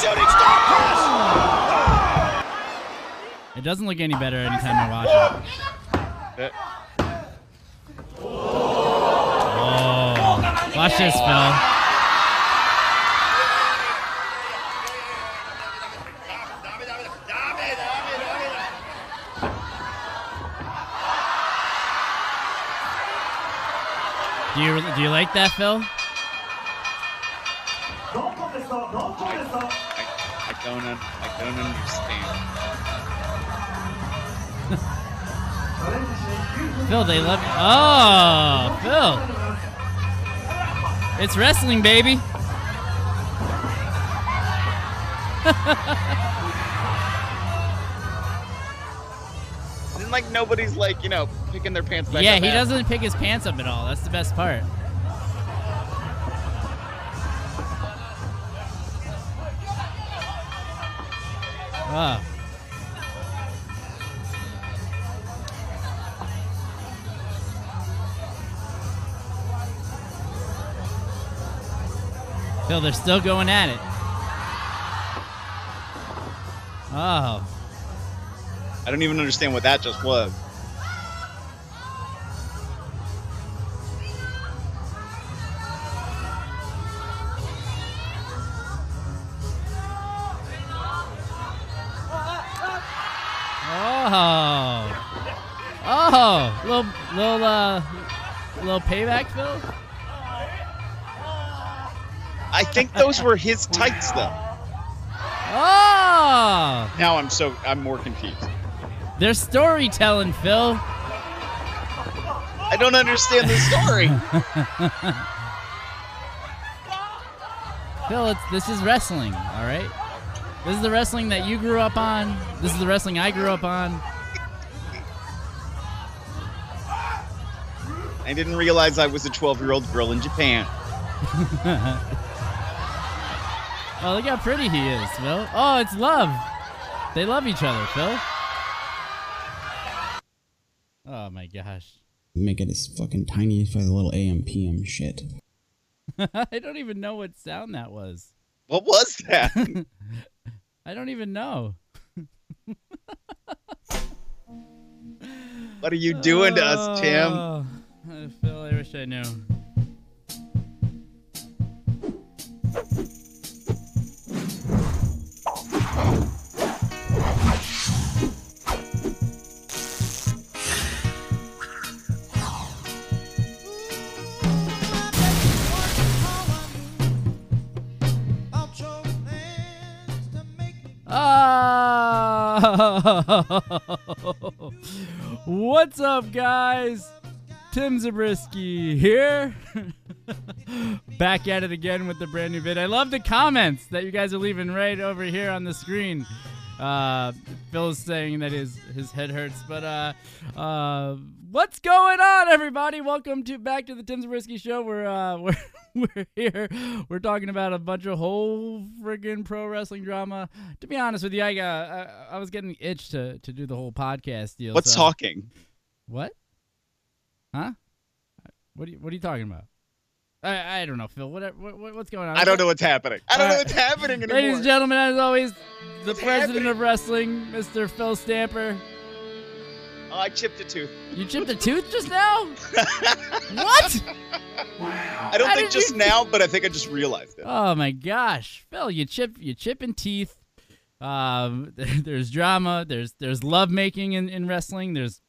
Shooting star cross. It doesn't look any better anytime I watch it. Oh. Watch this, Phil. Do you do you like that, Phil? I, I don't un- I don't understand. Phil, they love you. Oh, Phil. It's wrestling, baby. Then like nobody's like you know picking their pants back yeah, up he half. doesn't pick his pants up at all. That's the best part. Oh. Phil, they're still going at it. Oh. I don't even understand what that just was. Little, little, uh, little payback, Phil? I think those were his tights though. Oh. Now I'm so I'm more confused. They're storytelling, Phil. I don't understand the story. Phil, it's, this is wrestling, all right? This is the wrestling that you grew up on. This is the wrestling I grew up on. I didn't realize I was a 12 year old girl in Japan. Oh, look how pretty he is, Phil. Oh, it's love. They love each other, Phil. Oh my gosh. Make it as fucking tiny for the little AM PM shit. I don't even know what sound that was. What was that? I don't even know. what are you doing to us, Tim? Oh. Uh, Phil, I wish I knew. Oh! What's up, guys? Tim Zabriskie here. Back at it again with the brand new vid. I love the comments that you guys are leaving right over here on the screen. Uh, Phil is saying that his his head hurts, but uh, uh, what's going on, everybody? Welcome to back to the Tim Zabriskie Show. We're uh, we're we're here. We're talking about a bunch of whole friggin' pro wrestling drama. To be honest with you, I got I, I was getting the itch to to do the whole podcast deal. What's so- talking? What? Huh? What are you What are you talking about? I I don't know, Phil. What, what what's going on? I don't know what's happening. I don't know what's happening anymore. Ladies and gentlemen, as always, the What's president happening? of wrestling, Mr. Phil Stamper. Oh, I chipped a tooth. You chipped a tooth just now? what? Wow. I don't How think did you- just now, but I think I just realized it. Oh my gosh, Phil, you chip you chipping teeth. Um, there's drama. There's there's love making in, in wrestling. There's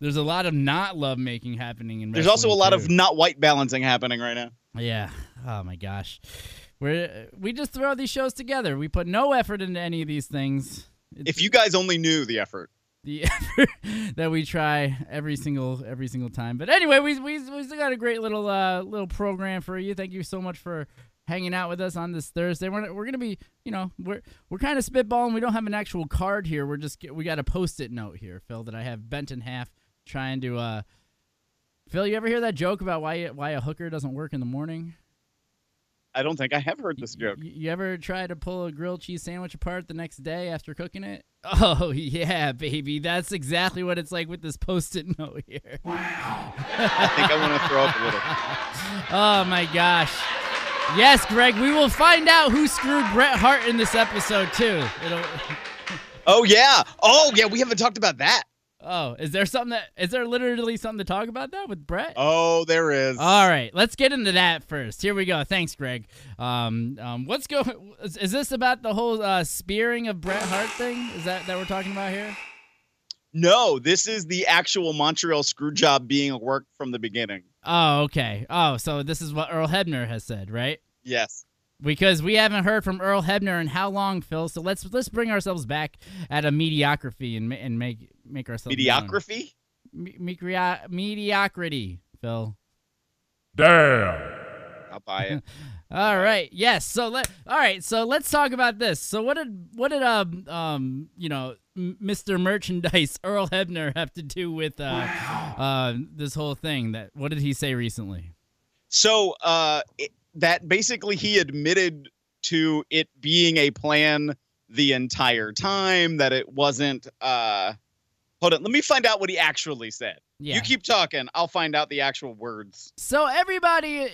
there's a lot of not love making happening in. There's also a lot too. of not white balancing happening right now. Yeah. Oh my gosh. We're we just throw these shows together. We put no effort into any of these things. It's If you guys only knew the effort. the effort that we try every single every single time. But anyway, we we we still got a great little uh little program for you. Thank you so much for hanging out with us on this Thursday. We're we're gonna be you know we're we're kind of spitballing. We don't have an actual card here. We're just we got a post-it note here, Phil, that I have bent in half, trying to. uh Phil, you ever hear that joke about why why a hooker doesn't work in the morning? I don't think I have heard this joke. Y- You ever try to pull a grilled cheese sandwich apart the next day after cooking it? Oh yeah, baby. That's exactly what it's like with this post-it note here. Wow. I think I want to throw up a little. Oh my gosh. Yes, Greg, we will find out who screwed Bret Hart in this episode too. It'll Oh yeah. Oh yeah. We haven't talked about that. Oh, is there something that is there literally something to talk about that with Bret? Oh, there is. All right, let's get into that first. Here we go. Thanks, Greg. Um, um, what's going? Is, is this about the whole uh, spearing of Bret Hart thing? Is that that we're talking about here? No, this is the actual Montreal screw job being a work from the beginning. Oh, okay. Oh, so this is what Earl Hebner has said, right? Yes. Because we haven't heard from Earl Hebner in how long, Phil? So let's let's bring ourselves back at a mediocrity and and make make ourselves known. Mediocrity. Me- medioc- mediocrity, Phil. Damn. I'll buy it. All right. Yes. So let. All right. So let's talk about this. So what did what did um um you know Mr. Merchandise Earl Hebner have to do with uh uh this whole thing? That what did he say recently? So uh, it, that basically he admitted to it being a plan the entire time. That it wasn't. Uh, hold on, let me find out what he actually said. Yeah. You keep talking. I'll find out the actual words. So everybody uh,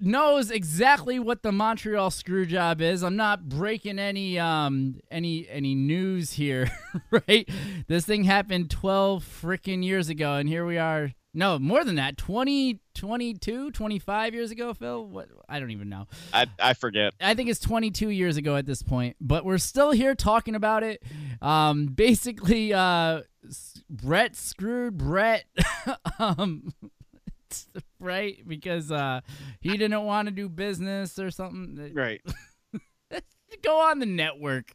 knows exactly what the Montreal screw job is. I'm not breaking any um any any news here, right? This thing happened 12 freaking years ago and here we are. No, more than that. 20 22, 25 years ago, Phil. What I don't even know. I I forget. I think it's 22 years ago at this point, but we're still here talking about it. Um, basically, uh, Bret screwed Bret, um, right? Because uh, he didn't want to do business or something. Right. Go on the network,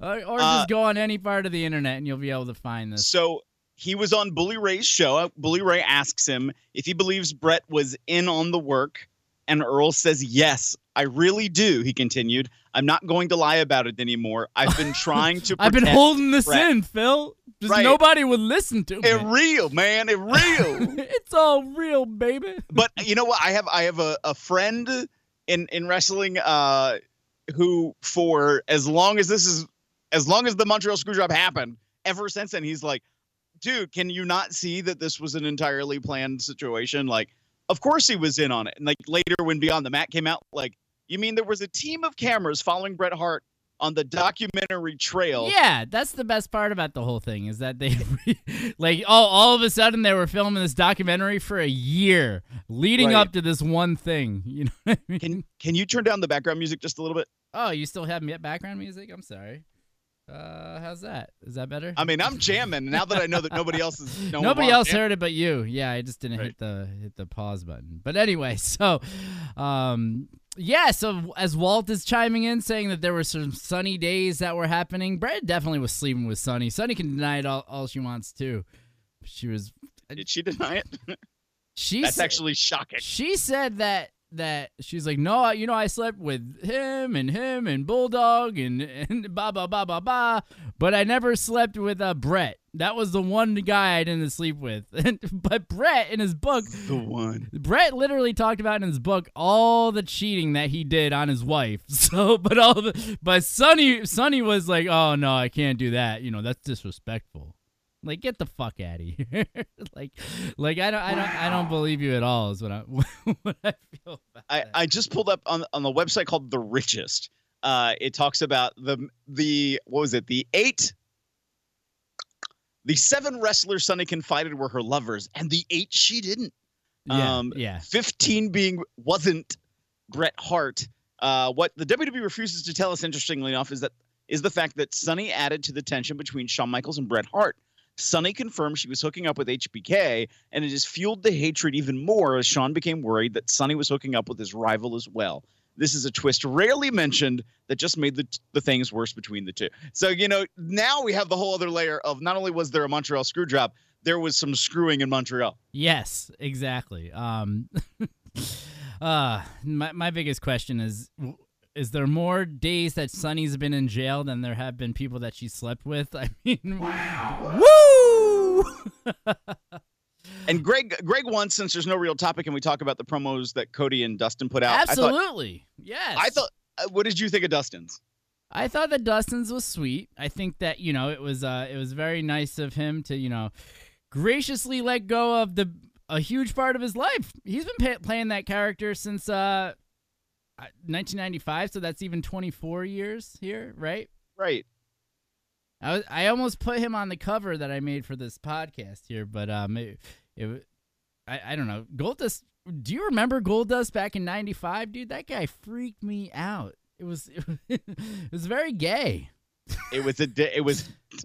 or, or Uh, just go on any part of the internet, and you'll be able to find this. So he was on Bully Ray's show. Bully Ray asks him if he believes Bret was in on the work, and Earl says, Yes, I really do. He continued, I'm not going to lie about it anymore. I've been trying to I've been holding this Bret." in, Phil. Just Right. nobody would listen to me. It real, man. It real. it's all real, baby. but you know what? I have I have a, a friend in in wrestling uh who for as long as this is as long as the Montreal Screwjob happened, ever since then he's like, dude, can you not see that this was an entirely planned situation? Like, of course he was in on it. And like later when Beyond the Mat came out, like, you mean there was a team of cameras following Bret Hart on the documentary trail? Yeah, that's the best part about the whole thing is that they like all all of a sudden they were filming this documentary for a year leading Right. up to this one thing. You know what I mean? Can can you turn down the background music just a little bit? oh, you still have me- background music? I'm sorry. Uh, how's that? Is that better? I mean, I'm jamming now that I know that nobody else is. No Nobody else jam- heard it but you. Yeah, I just didn't Right. hit the hit the pause button. But anyway, so um yeah, so as Walt is chiming in saying that there were some sunny days that were happening, Bret definitely was sleeping with Sunny. Sunny can deny it all, all she wants too. She was Did she deny it? she That's said- actually shocking. she said that that she's like, no, you know, I slept with him and him and Bulldog and and blah blah blah blah blah, but I never slept with uh, Bret. That was the one guy I didn't sleep with. but Bret in his book, The one. Bret literally talked about in his book all the cheating that he did on his wife. So, but all the but Sunny Sunny was like, oh no, I can't do that. You know, that's disrespectful. Like, get the fuck out of here. like, like I don't, I don't, I don't believe you at all. Is what I, what I feel about I, that. I just pulled up on on the website called The Richest. Uh, it talks about the the what was it? The eight, the seven wrestlers Sunny confided were her lovers, and the eight she didn't. yeah, um, yeah. Fifteen being wasn't Bret Hart. Uh, what the WWE refuses to tell us, interestingly enough, is that is the fact that Sunny added to the tension between Shawn Michaels and Bret Hart. Sunny confirmed she was hooking up with HBK, and it just fueled the hatred even more as Shawn became worried that Sunny was hooking up with his rival as well. This is a twist rarely mentioned that just made the, the things worse between the two. So, you know, now we have the whole other layer of not only was there a Montreal screw job, there was some screwing in Montreal. Yes, exactly. Um, uh, my my biggest question is: Is there more days that Sunny's been in jail than there have been people that she slept with? I mean, wow, woo! And Greg, Greg wants, since there's no real topic, and we talk about the promos that Cody and Dustin put out. Absolutely, yes. I thought, I thought uh, what did you think of Dustin's? I thought that Dustin's was sweet. I think that you know it was uh it was very nice of him to you know graciously let go of the a huge part of his life. He's been pa- playing that character since uh 1995, so that's even 24 years here, right? Right. I was, I almost put him on the cover that I made for this podcast here, but um it, it I I don't know. Goldust do you remember Goldust back in 95, dude? That guy freaked me out. It was it was very gay. It was a. di- It was.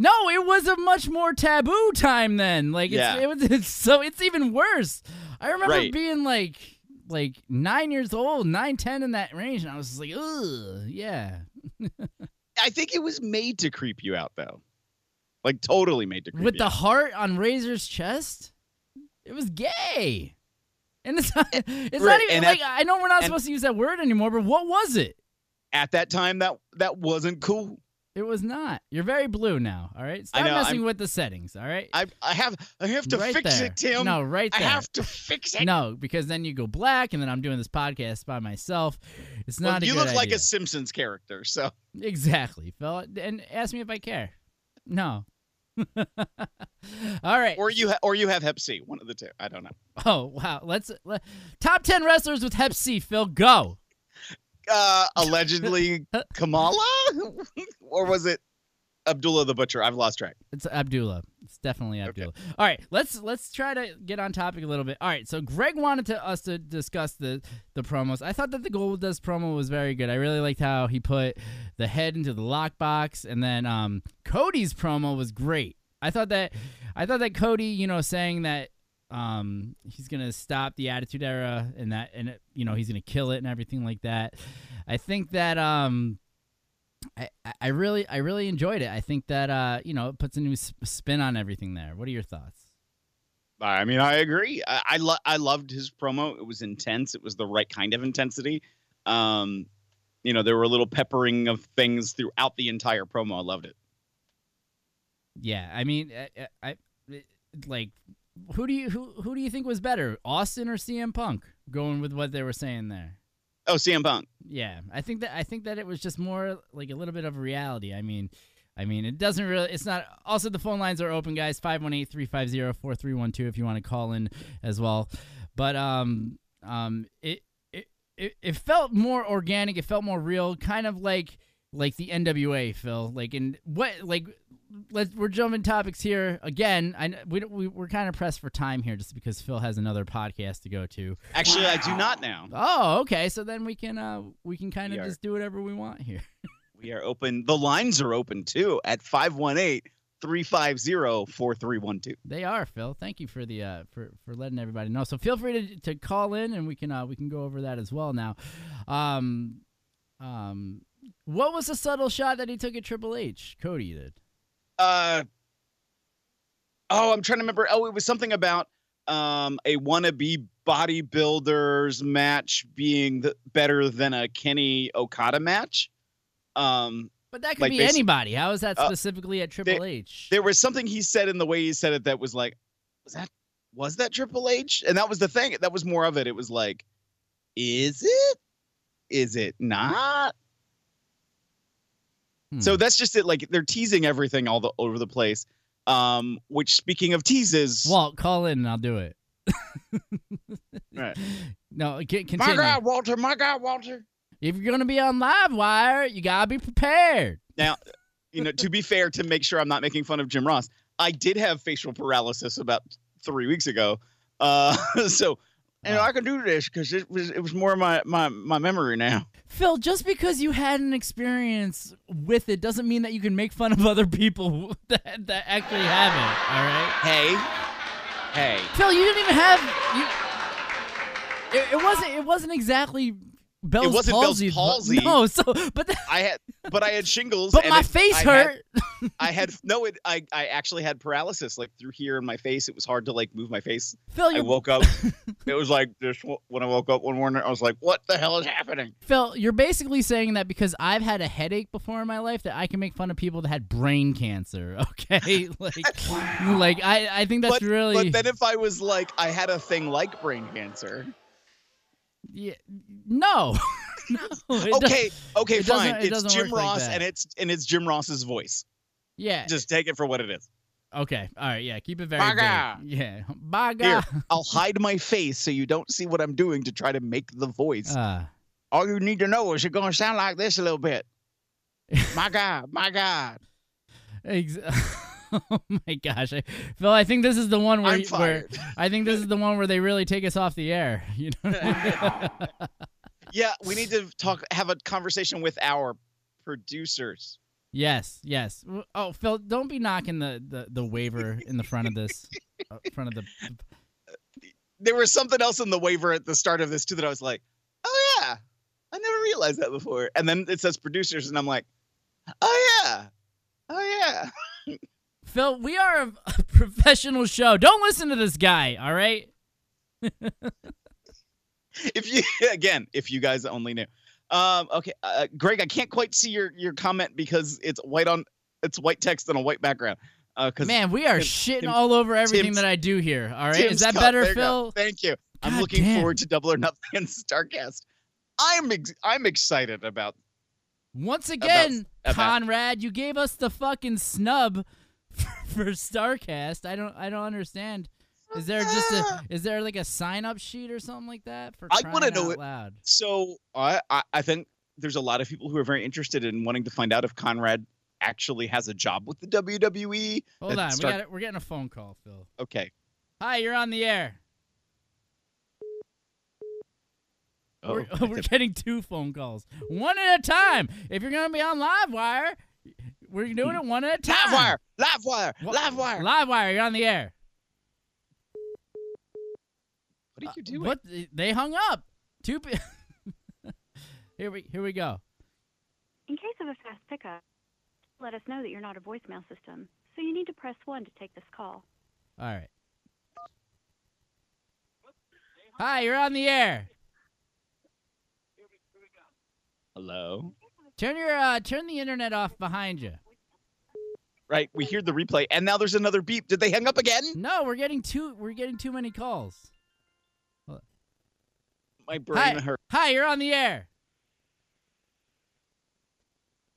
No, it was a much more taboo time then. Like it's, Yeah. it was it's, so it's even worse. I remember Right. being like like nine years old, nine, ten in that range, and I was just like, ugh, yeah. I think it was made to creep you out, though. Like totally made to creep With the out. heart on Razor's chest, it was gay. And it's not, eh, it's Right, not even and like at- I know we're not supposed to use that word anymore, but what was it? At that time, that that wasn't cool. It was not. You're very blue now. All right, stop know, messing I'm- with the settings. All right, I I have I have to right fix there. it, Tim. No, right there. I have to fix it. No, because then you go black, and then I'm doing this podcast by myself. It's Well, not a you look like idea. a Simpsons character, so exactly, Phil. And ask me if I care. No. All right. or you ha- or you have Hep C, one of the two. I don't know. Oh wow. Let's let, top ten wrestlers with Hep C. Phil, go. Uh, allegedly Kamala, or was it Abdullah the Butcher? I've lost track. It's Abdullah. It's definitely Abdullah. All right, let's let's try to get on topic a little bit. All right, so Greg wanted to us to discuss the the promos. I thought that the Goldust promo was very good. I really liked how he put the head into the lockbox, and then um, Cody's promo was great. I thought that I thought that Cody, you know, saying that um he's gonna stop the attitude era and that and it, you know he's gonna kill it and everything like that. I think that um I, I- really I really enjoyed it. I think that uh you know it puts a new spin on everything there. What are your thoughts? I mean, I agree. I I, lo- I loved his promo. It was intense. It was the right kind of intensity. Um, you know, there were a little peppering of things throughout the entire promo. I loved it. Yeah, I mean, I, I, I like who do you who who do you think was better, Austin or CM Punk? Going with what they were saying there. Oh, CM Punk. Yeah, I think that I think that it was just more like a little bit of reality. I mean, I mean, it doesn't really. It's not. Also, the phone lines are open, guys. 518-350-4312 if you want to call in as well. But um um it it it, it felt more organic. It felt more real. Kind of like like the NWA, Phil. Like in what like. Let's, we're jumping topics here again. I we we we're kind of pressed for time here, just because Phil has another podcast to go to. Actually, I do not now. Oh, okay. So then we can uh we can kind of just do whatever we want here. We are open. The lines are open too at 518 350 4312. They are, Phil. Thank you for the uh for for letting everybody know. So feel free to to call in and we can uh we can go over that as well now. Um um what was the subtle shot that he took at Triple H? Cody did. Uh, oh, I'm trying to remember. Oh, it was something about um, a wannabe bodybuilders match being the, better than a Kenny Okada match. Um, But that could Like be anybody. How is that Uh, specifically at Triple H? there was something he said in the way he said it that was like, was that was that Triple H? And that was the thing. That was more of it. It was like, is it? Is it not? Hmm. So that's just it. Like they're teasing everything all the over the place. Um, which speaking of teases, Walt, call in and I'll do it. Right. No, c- my continue. guy Walter, my God, Walter. If you're gonna be on Live Wire, you gotta be prepared. Now, you know, to be fair, to make sure I'm not making fun of Jim Ross, I did have facial paralysis about three weeks ago. Uh, so you know, I can do this because it was it was more my my my memory now. Phil, just because you had an experience with it doesn't mean that you can make fun of other people that, that actually have it. All right, Hey, hey. Phil, you didn't even have you. It, it wasn't. It wasn't exactly Bell's wasn't Bell's palsy. palsy. No, so but I had, but I had shingles. but and my it- face I hurt. Had, I had no. It. I. I actually had paralysis, like through here in my face. It was hard to like move my face. Phil, I you woke up. it was like this. When I woke up one morning, I was like, "What the hell is happening?" Phil, you're basically saying that because I've had a headache before in my life that I can make fun of people that had brain cancer. Okay, like, like I, I think that's but, really but then if I was like, I had a thing like brain cancer. Yeah, no, no. it doesn't- Okay, okay, it doesn't- fine. it It's doesn't Jim work like Ross, and it's and it's Jim Ross's voice. yeah. Just take it for what it is. okay. All right. Yeah. Keep it very Baga. vague. Yeah. Baga. Here, I'll hide my face so you don't see what I'm doing to try to make the voice. Uh, All you need to know is you're going to sound like this a little bit. My God, my God. ex- oh my gosh, I, Phil. I think this is the one where, where. I think this is the one where they really take us off the air. You know. Yeah, we need to talk, have a conversation with our producers. Yes, yes. Oh, Phil, don't be knocking the, the, the waiver in the front of this, uh, front of the. There was something else in the waiver at the start of this too that I was like, oh yeah, I never realized that before. And then it says producers, and I'm like, oh yeah, oh yeah. Phil, we are a, a professional show. Don't listen to this guy. All right. if you again, if you guys only knew. Um, okay, uh, Greg, I can't quite see your your comment because it's white on it's white text on a white background. Uh, Man, we are Tim- shitting Tim- all over everything Tim's- that I do here. All right, Tim's is that cut. better, There you. Phil? Thank you. I'm looking damn. forward to Double or Nothing and Starcast. I'm ex- I'm excited about. Once again, about- Conrad, you gave us the fucking snub for Starcast. I don't, I don't understand. Is there just a, is there like a sign up sheet or something like that for I wanna know it- loud? So I, I I think there's a lot of people who are very interested in wanting to find out if Conrad actually has a job with the WWE. Hold that on, we got we're getting a phone call, Phil. Okay. Hi, you're on the air. Oh, we're, we're getting two phone calls, one at a time. If you're gonna be on Livewire, we're doing it one at a time. Livewire, live wire, live wire. you're on the air. What are you uh, doing? What? They hung up. Two. Pe- here we here we go. In case of a fast pickup, let us know that you're not a voicemail system, so you need to press 1 to take this call. All right. Hi, you're on the air. Hello. Turn your uh, turn the internet off behind you. Right, we hear the replay, and now there's another beep. Did they hang up again? No, we're getting too we're getting too many calls. My brain Hi, hurt. hi, you're on the air.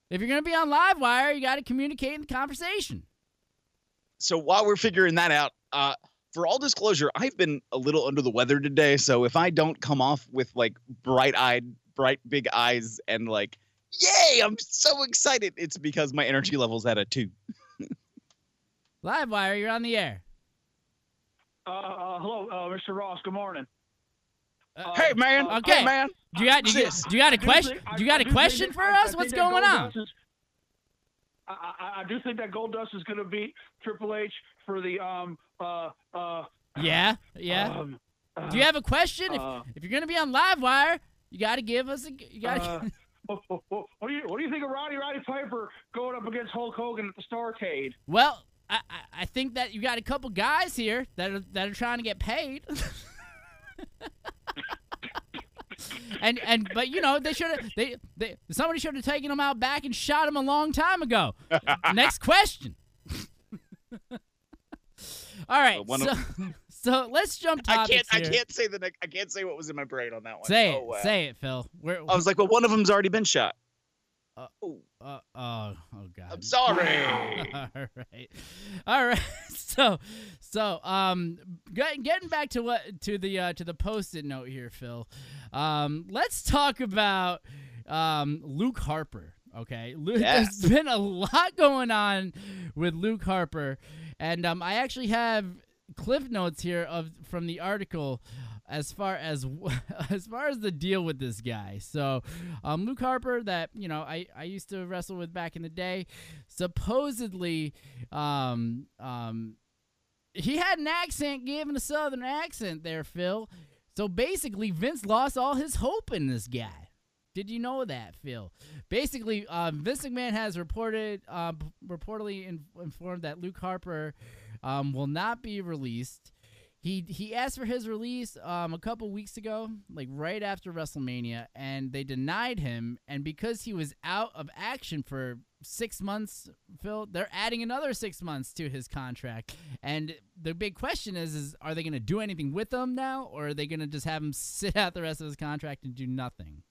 If you're gonna be on Livewire, you got to communicate in the conversation. So while we're figuring that out, uh, for all disclosure, I've been a little under the weather today. So if I don't come off with like bright-eyed, bright big eyes and like, yay, I'm so excited, it's because my energy level's at a two. Livewire, you're on the air. Uh, uh, hello, uh, Mr. Ross. Good morning. Uh, Hey man, Okay. hey man. do you got do you, do you got a I do question? think- I- Do you got a question for that- I- I us? What's going on? Is- I, I, I do think that Goldust is going to beat Triple H for the um uh uh. Yeah, yeah. Um, uh, Do you have a question? If, uh, if you're gonna be on Livewire, you got to give us a. You got to. uh, what, what, what do you what do you think of Roddy Roddy Piper going up against Hulk Hogan at the Starcade? well, I, I I think that you got a couple guys here that are that are trying to get paid. and and but you know they should have they, they somebody should have taken him out back and shot him a long time ago. Next question. All right, Uh, one so, of- so let's jump to I can't. I can't say the. next. I can't say what was in my brain on that one. Say it, Oh, wow. say it, Phil. We're, I was like, well, one of them's already been shot. Uh, oh, uh, oh, oh God. I'm sorry. All right, all right. So, so, um, get, getting back to what to the uh, to the post-it note here, Phil. Um, let's talk about um Luke Harper. Okay, Luke, Yes. there's been a lot going on with Luke Harper, and um, I actually have cliff notes here of from the article. as far as as far as the deal with this guy. So, um, Luke Harper, that you know I I used to wrestle with back in the day, supposedly, um, um, he had an accent, given a southern accent there, Phil. So basically, Vince lost all his hope in this guy. Did you know that, Phil? Basically, um, Vince McMahon has reported, um, reportedly in, informed that Luke Harper um, will not be released. He he asked for his release um, a couple weeks ago, like right after WrestleMania, and they denied him. And because he was out of action for six months, Phil, they're adding another six months to his contract. And the big question is: is are they going to do anything with him now, or are they going to just have him sit out the rest of his contract and do nothing?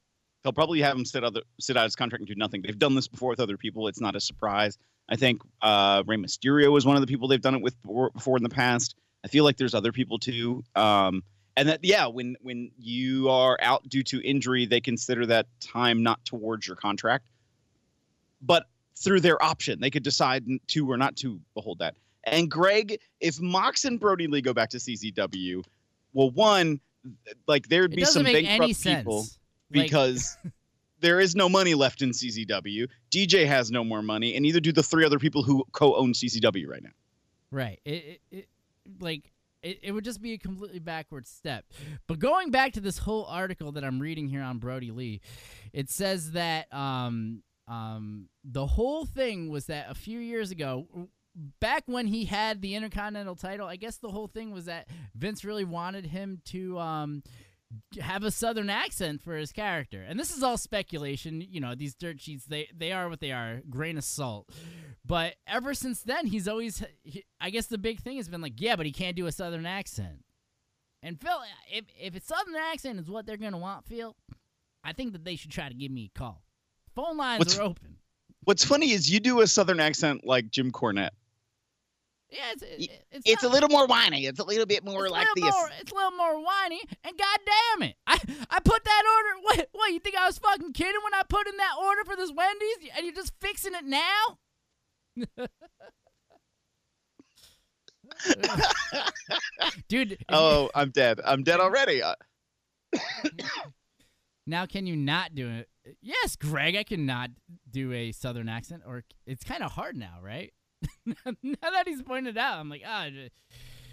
They'll probably have him sit out the, sit out his contract and do nothing. They've done this before with other people. It's not a surprise. I think uh, Rey Mysterio is one of the people they've done it with before in the past. I feel like there's other people too. Um, and that yeah, when when you are out due to injury, they consider that time not towards your contract, but through their option, they could decide to or not to behold that. And Greg, if Mox and Brodie Lee go back to CZW, well, one, like there'd be some bankrupt people because there is no money left in CZW. DJ has no more money, and neither do the three other people who co-own CZW right now. Right. It, it, it like it, it would just be a completely backward step. But going back to this whole article that I'm reading here on Brodie Lee, it says that um um the whole thing was that a few years ago back when he had the Intercontinental title, I guess the whole thing was that Vince really wanted him to um have a southern accent for his character. And this is all speculation, you know, these dirt sheets they they are what they are, grain of salt. But ever since then he's always he, I guess the big thing has been like, yeah, but he can't do a southern accent. And Phil, if if a southern accent is what they're going to want, Phil, I think that they should try to give me a call. Phone lines what's, are open. What's funny is you do a southern accent like Jim Cornette. Yeah, it's it's, it's a little more whiny. It's a little bit more it's like this. More, it's a little more whiny, and god damn it, I I put that order. What what you think I was fucking kidding when I put in that order for this Wendy's, and you're just fixing it now? Dude. Oh, I'm dead. I'm dead already. Uh, now, can you not do it? Yes, Greg, I cannot do a southern accent, or it's kind of hard now, right? now that he's pointed out, I'm like, ah, oh,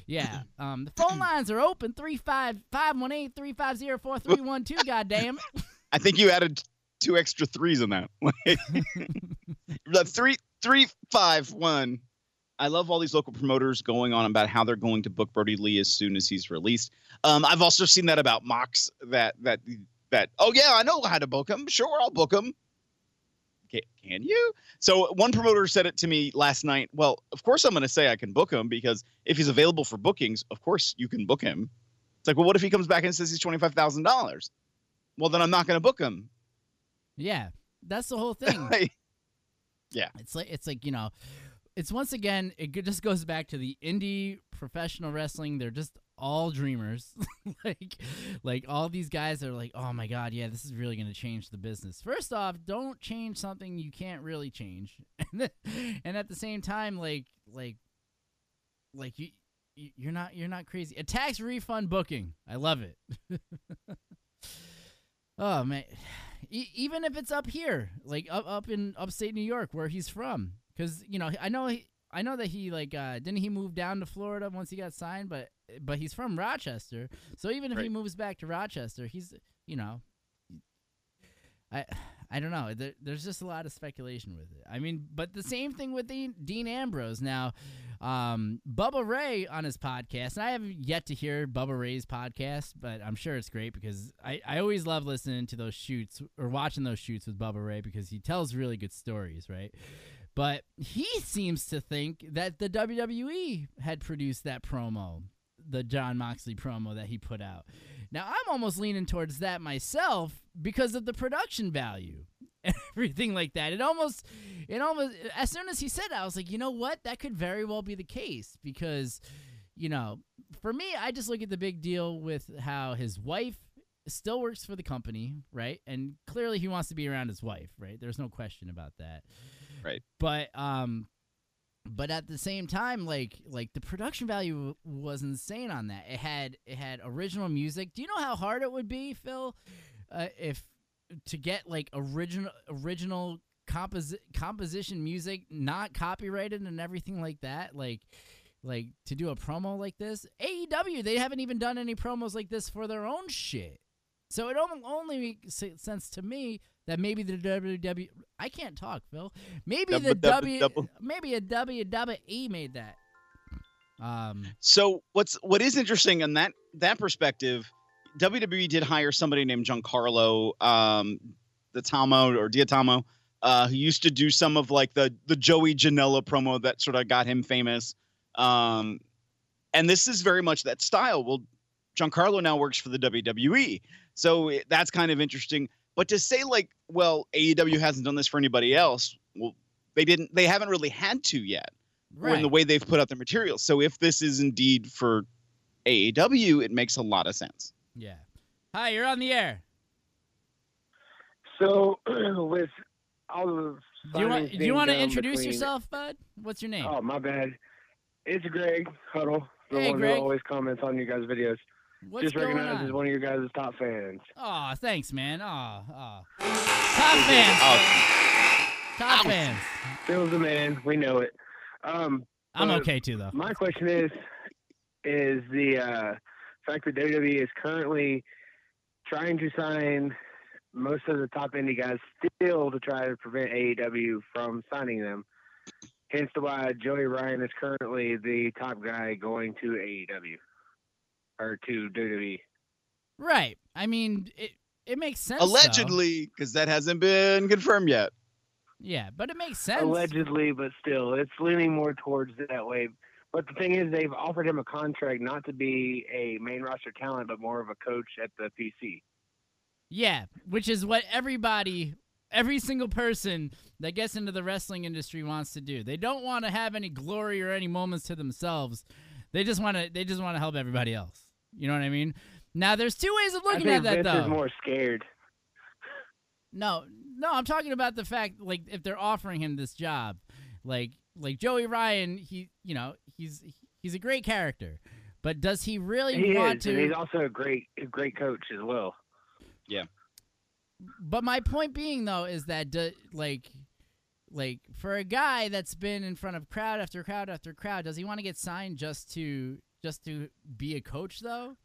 yeah. Um, the phone lines are open three five five one eight three five zero four three one two. Goddamn. I think you added two extra threes in that. the three three five one. I love all these local promoters going on about how they're going to book Brodie Lee as soon as he's released. Um, I've also seen that about Mox that that that oh yeah, I know how to book him. Sure, I'll book him can, you? So one promoter said it to me last night. Well, of course I'm going to say I can book him because if he's available for bookings, of course you can book him. It's like, well, what if he comes back and says he's twenty five thousand dollars? Well, then I'm not going to book him. Yeah, that's the whole thing. yeah, it's like it's like you know, it's once again it just goes back to the indie professional wrestling. They're just all dreamers. like like all these guys are like, "Oh my god, yeah, this is really going to change the business." First off, don't change something you can't really change. and at the same time like like like you you're not you're not crazy. A tax refund booking. I love it. oh man. E- even if it's up here, like up up in upstate New York where he's from cuz you know, I know he, I know that he like uh didn't he move down to Florida once he got signed, but but he's from Rochester. So even if right. he moves back to Rochester, he's you know I I don't know. There, there's just a lot of speculation with it. I mean, but the same thing with Dean, Dean Ambrose. Now, um, Bubba Ray on his podcast, and I have yet to hear Bubba Ray's podcast, but I'm sure it's great because I, I always love listening to those shoots or watching those shoots with Bubba Ray because he tells really good stories, right? But he seems to think that the WWE had produced that promo, the Jon Moxley promo that he put out. Now, I'm almost leaning towards that myself because of the production value everything like that. It almost, it almost, as soon as he said that, I was like, you know what? That could very well be the case because, you know, for me, I just look at the big deal with how his wife still works for the company, right? And clearly he wants to be around his wife, right? There's no question about that. Right. But um but at the same time, like like the production value was insane on that. It had it had original music. Do you know how hard it would be, Phil, uh, if to get like original original composi- composition music, not copyrighted and everything like that, like like to do a promo like this. AEW, they haven't even done any promos like this for their own shit. So it only makes sense to me that maybe the WWE I can't talk, Phil. Maybe the Double, double, W double. maybe a WWE made that. Um So what's what is interesting on that that perspective, WWE did hire somebody named Giancarlo um the Tomo or Diatomo, uh, who used to do some of like the the Joey Janela promo that sort of got him famous. Um and this is very much that style. Well, Giancarlo now works for the WWE. So that's kind of interesting. But to say like, well, AEW hasn't done this for anybody else, well, they didn't they haven't really had to yet or in the way they've put out their material. So if this is indeed for AEW, it makes a lot of sense. Yeah. Hi, you're on the air. So with all the Do you want do you want to introduce between- yourself, bud? What's your name? Oh my bad. It's Greg Huddle, the Hey, one Greg. who always comments on you guys' videos. What's Just going recognized as one of your guys' top fans. Oh, thanks, man. Oh, oh. Top fans. Oh, Top fans. Phil's the man. We know it. Um, I'm okay too, though. My question is, is the uh, fact that WWE is currently trying to sign most of the top indie guys still to try to prevent AEW from signing them. Hence the why Joey Ryan is currently the top guy going to AEW or to. WWE. Right. I mean, it it makes sense. allegedly, because that hasn't been confirmed yet. Yeah, but it makes sense. Allegedly, but still, it's leaning more towards that way. But the thing is, they've offered him a contract not to be a main roster talent, but more of a coach at the PC. Yeah, which is what everybody, every single person that gets into the wrestling industry wants to do. They don't want to have any glory or any moments to themselves. They just want to. They just want to help everybody else. You know what I mean? Now, there's two ways of I looking think at that, Vince though. is more scared. No, no, I'm talking about the fact like if they're offering him this job, like like Joey Ryan, he you know he's he's a great character, but does he really He want is, to? and he's also a great, a great coach as well. Yeah. But my point being though is that do, like like for a guy that's been in front of crowd after crowd after crowd, does he want to get signed just to just to be a coach though?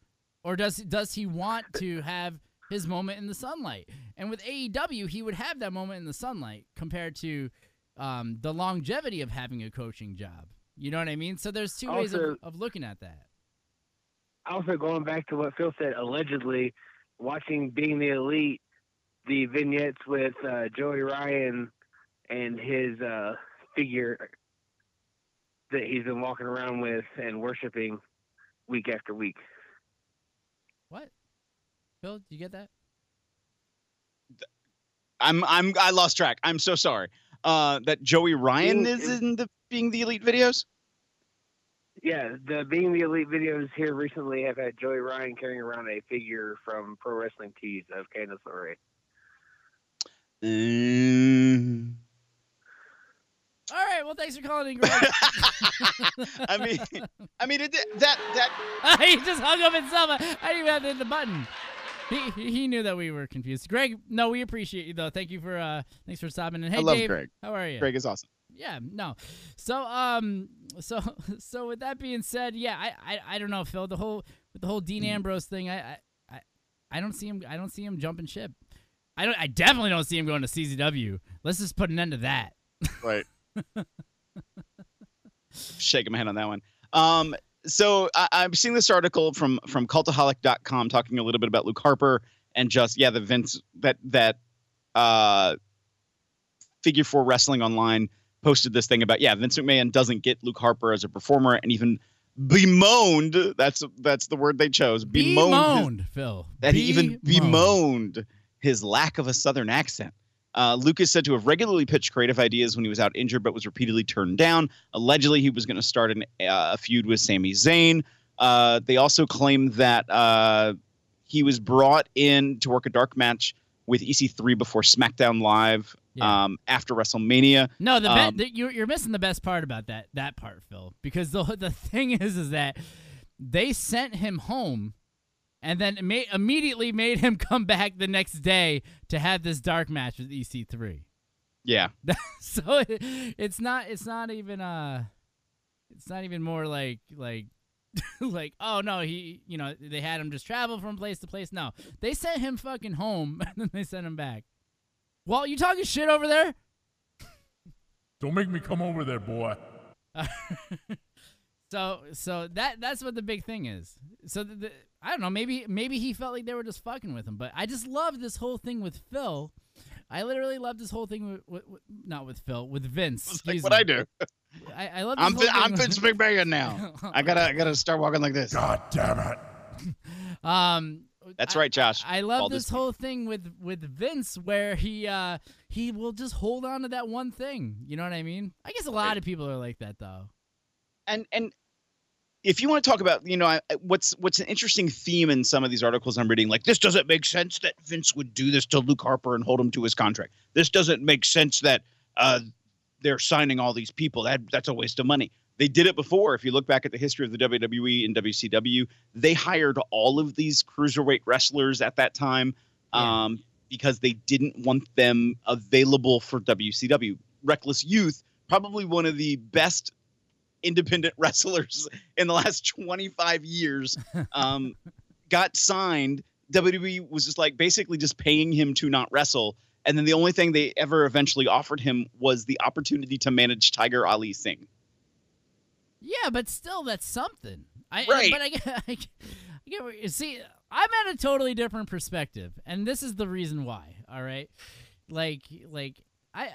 Or does does he want to have his moment in the sunlight? And with AEW, he would have that moment in the sunlight compared to um, the longevity of having a coaching job. You know what I mean? So there's two ways of, of looking at that. Also, going back to what Phil said, allegedly watching Being the Elite, the vignettes with uh, Joey Ryan and his uh, figure that he's been walking around with and worshiping week after week. What? Phil, do you get that? I'm I'm I lost track. I'm so sorry. Uh, that Joey Ryan Being- is in the being the elite videos. Yeah, the Being the Elite videos here recently have had Joey Ryan carrying around a figure from Pro Wrestling Tees of Candice LeRae. Mm, All right. Well, thanks for calling in, Greg. I mean, I mean it, that that he just hung up himself. I didn't even have to hit the button. He, he knew that we were confused. Greg, no, we appreciate you though. Thank you for uh, thanks for stopping. And hey, I love Dave, Greg. how are you? Greg is awesome. Yeah, no. So um, so so with that being said, yeah, I I, I don't know, Phil. The whole with the whole Dean Ambrose thing, I, I I I don't see him. I don't see him jumping ship. I don't. I definitely don't see him going to CZW. Let's just put an end to that. Right. Shaking my head on that one. Um, so I, I'm seeing this article from from cultaholic.com talking a little bit about Luke Harper and just yeah the Vince that that uh figure four wrestling online posted this thing about yeah Vince McMahon doesn't get Luke Harper as a performer and even bemoaned that's that's the word they chose bemoaned, his- Phil. that he even Bemoaned. bemoaned his lack of a southern accent. Uh, Luke is said to have regularly pitched creative ideas when he was out injured, but was repeatedly turned down. Allegedly, he was going to start an, uh, a feud with Sami Zayn. Uh, they also claim that uh, he was brought in to work a dark match with EC3 before SmackDown Live Yeah. um, after WrestleMania. No, the, be- Um, the you're you're missing the best part about that that part, Phil. Because the the thing is, is that they sent him home, and then ma- immediately made him come back the next day to have this dark match with EC3. Yeah, so it, it's not it's not even uh it's not even more like like like oh no he you know they had him just travel from place to place no they sent him fucking home and then they sent him back well you talking shit over there Don't make me come over there, boy. So so that that's what the big thing is so the, the, i don't know maybe maybe he felt like they were just fucking with him but i just love this whole thing with phil i literally love this whole thing with, with, with not with phil with vince like what me. I do. I, I love this I'm whole Vin- I'm Vince with- McMahon now. I gotta I gotta start walking like this. God damn it. Um, That's I- right, Josh. I love Bald this whole thing with with Vince where he uh he will just hold on to that one thing. You know what I mean? I guess a lot of people are like that though. and and if you want to talk about you know I, what's what's an interesting theme in some of these articles i'm reading like this doesn't make sense that vince would do this to luke harper and hold him to his contract. This doesn't make sense that uh, they're signing all these people. That that's a waste of money. They did it before. If you look back at the history of the wwe and wcw they hired all of these cruiserweight wrestlers at that time Yeah. um, because they didn't want them available for wcw reckless youth probably one of the best independent wrestlers in the last 25 years um, got signed. WWE was just like basically just paying him to not wrestle. And then the only thing they ever eventually offered him was the opportunity to manage Tiger Ali Singh. Yeah, but still, that's something. I Right. But I I I get see. I'm at a totally different perspective, and this is the reason why. All right, like like I.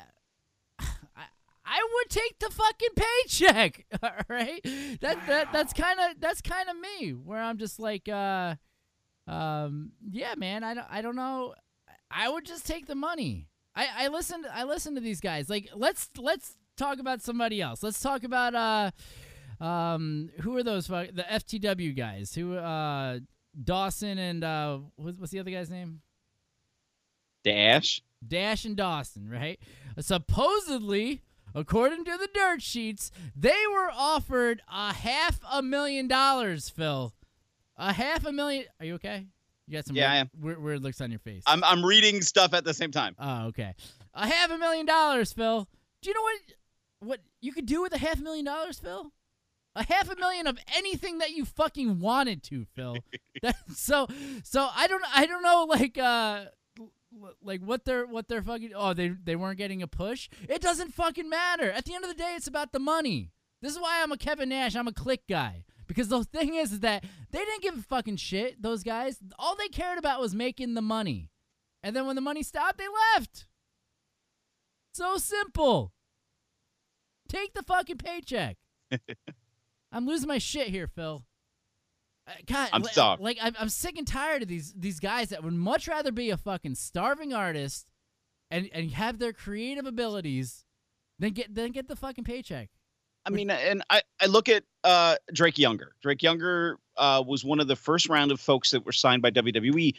I, would take the fucking paycheck, all right. That that that's kind of that's kind of me, where I'm just like, uh, um, yeah, man. I don't I don't know. I would just take the money. I I listen I listen to these guys. Like let's let's talk about somebody else. Let's talk about uh um who are those fuck the FTW guys? Who uh Dawson and uh what's, what's the other guy's name? Dash. Dash and Dawson, right? Supposedly, according to the dirt sheets, they were offered a half a million dollars, Phil. A half a million. Are you okay? You got some Yeah, weird, weird, weird looks on your face. I'm I'm reading stuff at the same time. Oh, okay. A half a million dollars, Phil. Do you know what what you could do with a half a million dollars, Phil? A half a million of anything that you fucking wanted to, Phil. that, so so I don't I don't know like uh like what they're what they're fucking oh they they weren't getting a push. It doesn't fucking matter. At the end of the day, it's about the money. This is why I'm a Kevin Nash. I'm a Kliq guy. Because the thing is, is that they didn't give a fucking shit. Those guys, all they cared about was making the money. And then when the money stopped, they left. So simple. Take the fucking paycheck. I'm losing my shit here, Phil. Uh, God, I'm sorry. Like I'm, I'm sick and tired of these these guys that would much rather be a fucking starving artist and and have their creative abilities than get than get the fucking paycheck. I mean, and I, I look at uh, Drake Younger. Drake Younger uh, was one of the first round of folks that were signed by WWE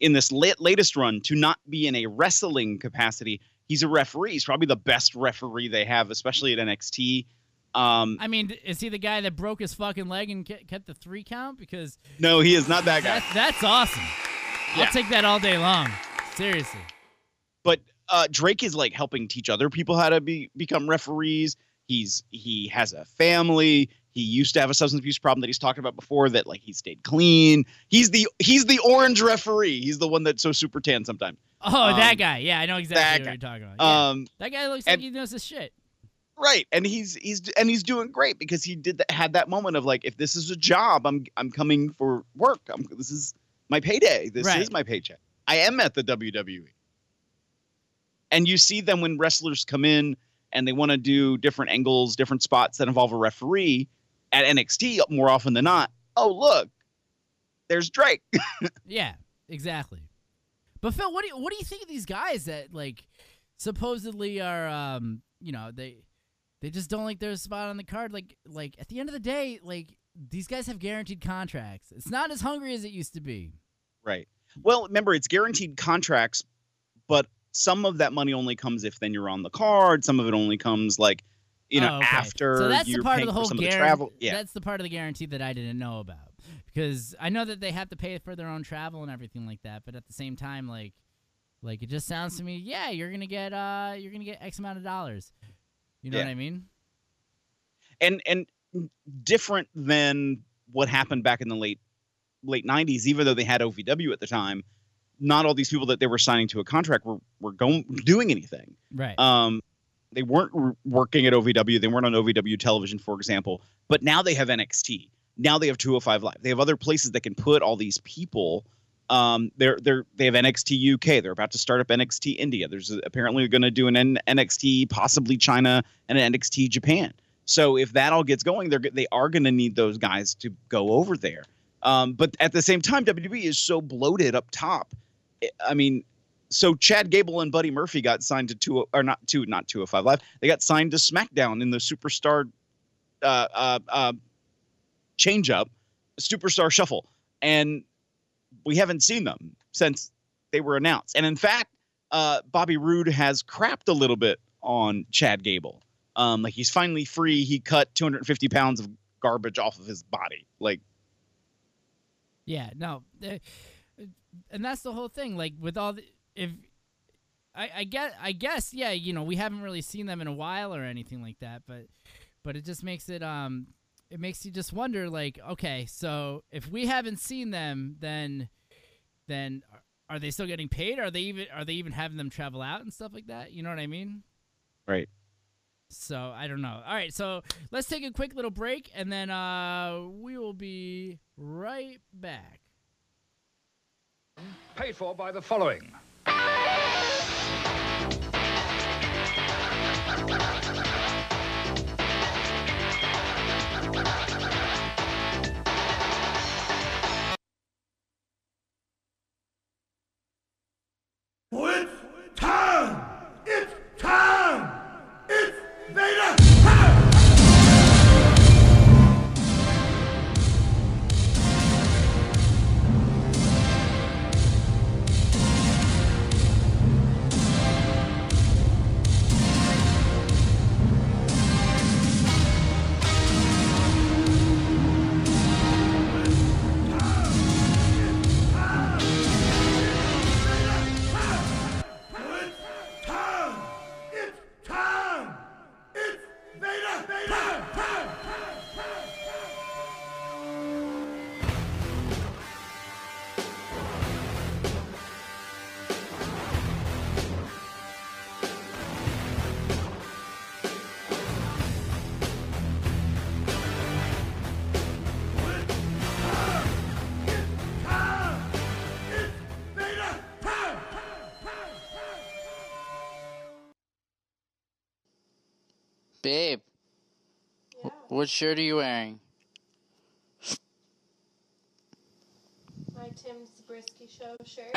in this late, latest run to not be in a wrestling capacity. He's a referee. He's probably the best referee they have, especially at NXT. Um, I mean, is he the guy that broke his fucking leg and ke- kept the three count? Because no, he is not that guy. that's that's awesome. Yeah. I'll take that all day long. Seriously. but uh, Drake is like helping teach other people how to be become referees. He's he has a family. He used to have a substance abuse problem that he's talked about before. That like he stayed clean. He's the he's the orange referee. He's the one that's so super tan sometimes. Oh, that Um, guy. Yeah, I know exactly that what guy. you're talking about. Yeah. Um, that guy looks like and- he knows his shit. Right, and he's he's and he's doing great because he did that, had that moment of like, if this is a job, I'm I'm coming for work. I'm this is my payday. This Right. is my paycheck. I am at the WWE. And you see them when wrestlers come in and they want to do different angles, different spots that involve a referee at NXT more often than not. Oh, look, there's Drake. Yeah, exactly. But Phil, what do you what do you think of these guys that like supposedly are um you know they they just don't like their spot on the card like like at the end of the day like these guys have guaranteed contracts. It's not as hungry as it used to be. Right. Well, remember it's guaranteed contracts, but some of that money only comes if then you're on the card. Some of it only comes like, you know, Oh, okay. after So that's the part of the whole some of the guarantee. travel. Yeah. That's the part of the guarantee that I didn't know about because I know that they have to pay for their own travel and everything like that. But at the same time, like, like it just sounds to me, yeah, you're gonna get uh, you're gonna get X amount of dollars. You know Yeah. what I mean? and and different than what happened back in the late late 90s even though they had OVW at the time not all these people that they were signing to a contract were were going doing anything Right. um they weren't working at OVW they weren't on OVW television for example but now they have NXT now they have 205 live they have other places that can put all these people um they're they're they have NXT UK they're about to start up NXT India there's apparently going to do an N- NXT possibly China and an NXT Japan so if that all gets going, they're they are going to need those guys to go over there. Um, but at the same time, WWE is so bloated up top. I- mean, so Chad Gable and Buddy Murphy got signed to two or not two, not two five live. They got signed to SmackDown in the Superstar uh, uh, uh, change up, Superstar Shuffle, and we haven't seen them since they were announced. And in fact, uh, Bobby Roode has crapped a little bit on Chad Gable. Um, like he's finally free. He cut 250 pounds of garbage off of his body. Like, Yeah, no, uh, and that's the whole thing. Like with all the, if I, I get, I guess, yeah, you know, we haven't really seen them in a while or anything like that, but, but it just makes it, um, it makes you just wonder, like, okay, so if we haven't seen them, then, then are- are they still getting paid? Are they even, are they even having them travel out and stuff like that? You know what I mean? right. So I don't know. All right, so let's take a quick little break, and then uh, we will be right back. Paid for by the following. It's Babe, wh- what shirt are you wearing? My Tim Zabriskie Show shirt.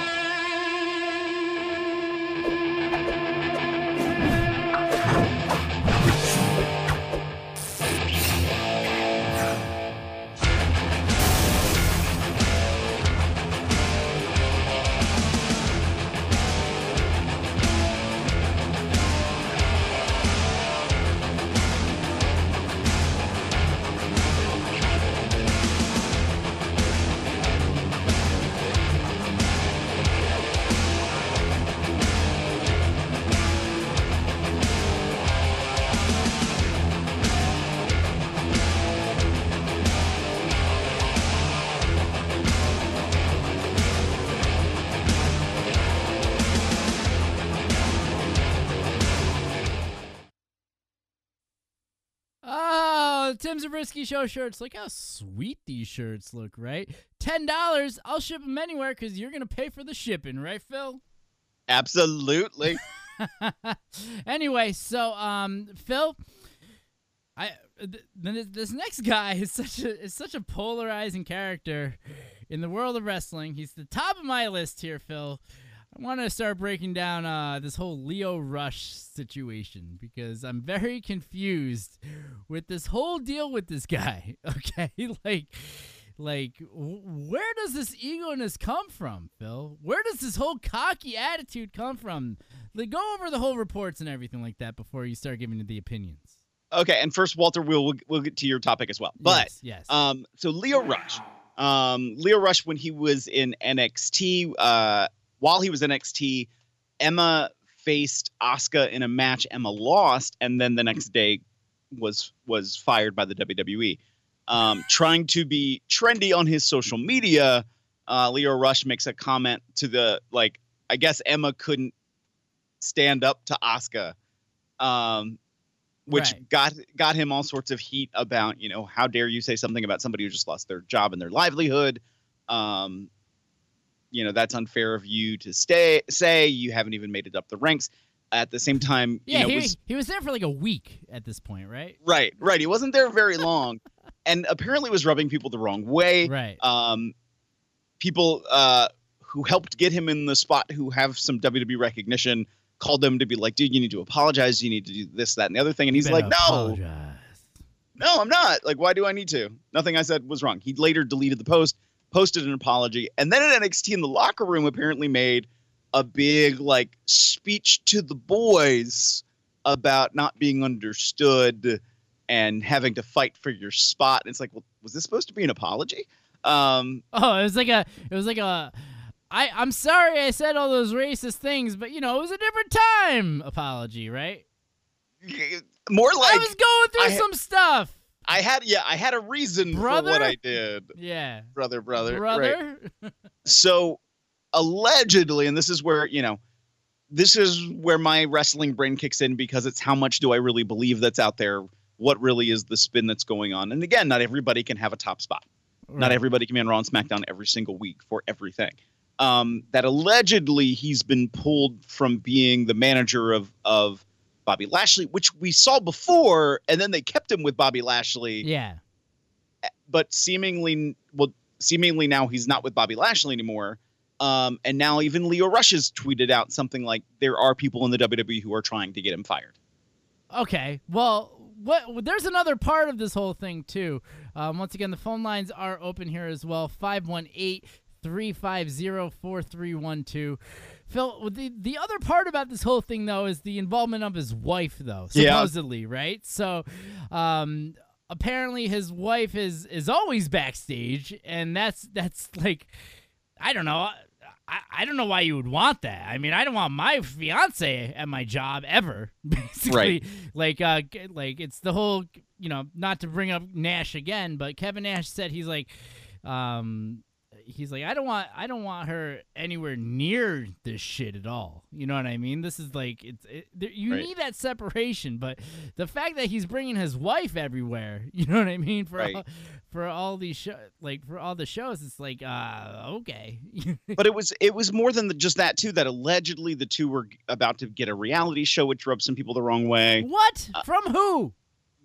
Tim Zabriskie Show shirts. Look how sweet these shirts look, right? $10. I'll ship them anywhere because you're going to pay for the shipping, right, Phil? Absolutely. anyway, so um, Phil, I th- th- this next guy is such a is such a polarizing character in the world of wrestling. He's the top of my list here, Phil. I want to start breaking down uh, this whole Lio Rush situation because I'm very confused with this whole deal with this guy. Okay, like, like, w- where does this egoness come from, Phil? Where does this whole cocky attitude come from? like, go over the whole reports and everything like that before you start giving the opinions. Okay, and first, Walter, we'll we'll, we'll get to your topic as well. But yes, yes. um, so Lio Rush, um, Lio Rush, when he was in NXT, uh, while he was NXT, Emma faced Asuka in a match. Emma lost, and then the next day was was fired by the WWE. Um, trying to be trendy on his social media, uh, Lio Rush makes a comment to the like. I guess Emma couldn't stand up to Asuka, um, which Right. got got him all sorts of heat about you know how dare you say something about somebody who just lost their job and their livelihood. Um, you know that's unfair of you to stay say you haven't even made it up the ranks. At the same time, Yeah, you know, he, was he was there for like a week at this point, right? Right, right. He wasn't there very long, and apparently was rubbing people the wrong way. Right. Um, people uh, who helped get him in the spot who have some WWE recognition called them to be like, dude, you need to apologize. You need to do this, that, and the other thing. And he's like, Better no, no, I'm not. Like, why do I need to? Nothing I said was wrong. He later deleted the post, posted an apology, and then at NXT in the locker room apparently made a big like speech to the boys about not being understood and having to fight for your spot. And it's like, well, was this supposed to be an apology? Um, Oh, it was like a, it was like a, I, I'm sorry I said all those racist things, but you know, it was a different time apology, right? more like I was going through I some stuff. I had, yeah, I had a reason for what I did, Yeah. brother, brother, right. Brother. so allegedly and this is where you know this is where my wrestling brain kicks in because it's how much do i really believe that's out there? What really is the spin that's going on? And again not everybody can have a top spot. Not everybody can be on raw and smackdown every single week for everything. Um, that allegedly he's been pulled from being the manager of of bobby lashley which we saw before and then they kept him with bobby lashley Yeah. but seemingly well seemingly now he's not with Bobby Lashley anymore. Um, and now even Lio Rush has tweeted out something like there are people in the WWE who are trying to get him fired. Okay. Well, what there's another part of this whole thing too. Um, once again, the phone lines are open here as well. 518-350-4312. Phil, the the other part about this whole thing though is the involvement of his wife though, Yeah. supposedly, right? So, um apparently his wife is is always backstage and that's that's like I don't know. I, I don't know why you would want that. I mean, I don't want my fiance at my job ever. Basically, Right. like uh, like it's the whole you know not to bring up Nash again, but Kevin Nash said he's like, um, he's like I don't want I don't want her anywhere near this shit at all. You know what I mean? This is like it's it, there, you Right. need that separation, but the fact that he's bringing his wife everywhere, you know what I mean? For Right. all, for all these show like for all the shows, it's like uh okay. But it was it was more than the, just that too. That allegedly the two were about to get a reality show, which rubbed some people the wrong way. what from who?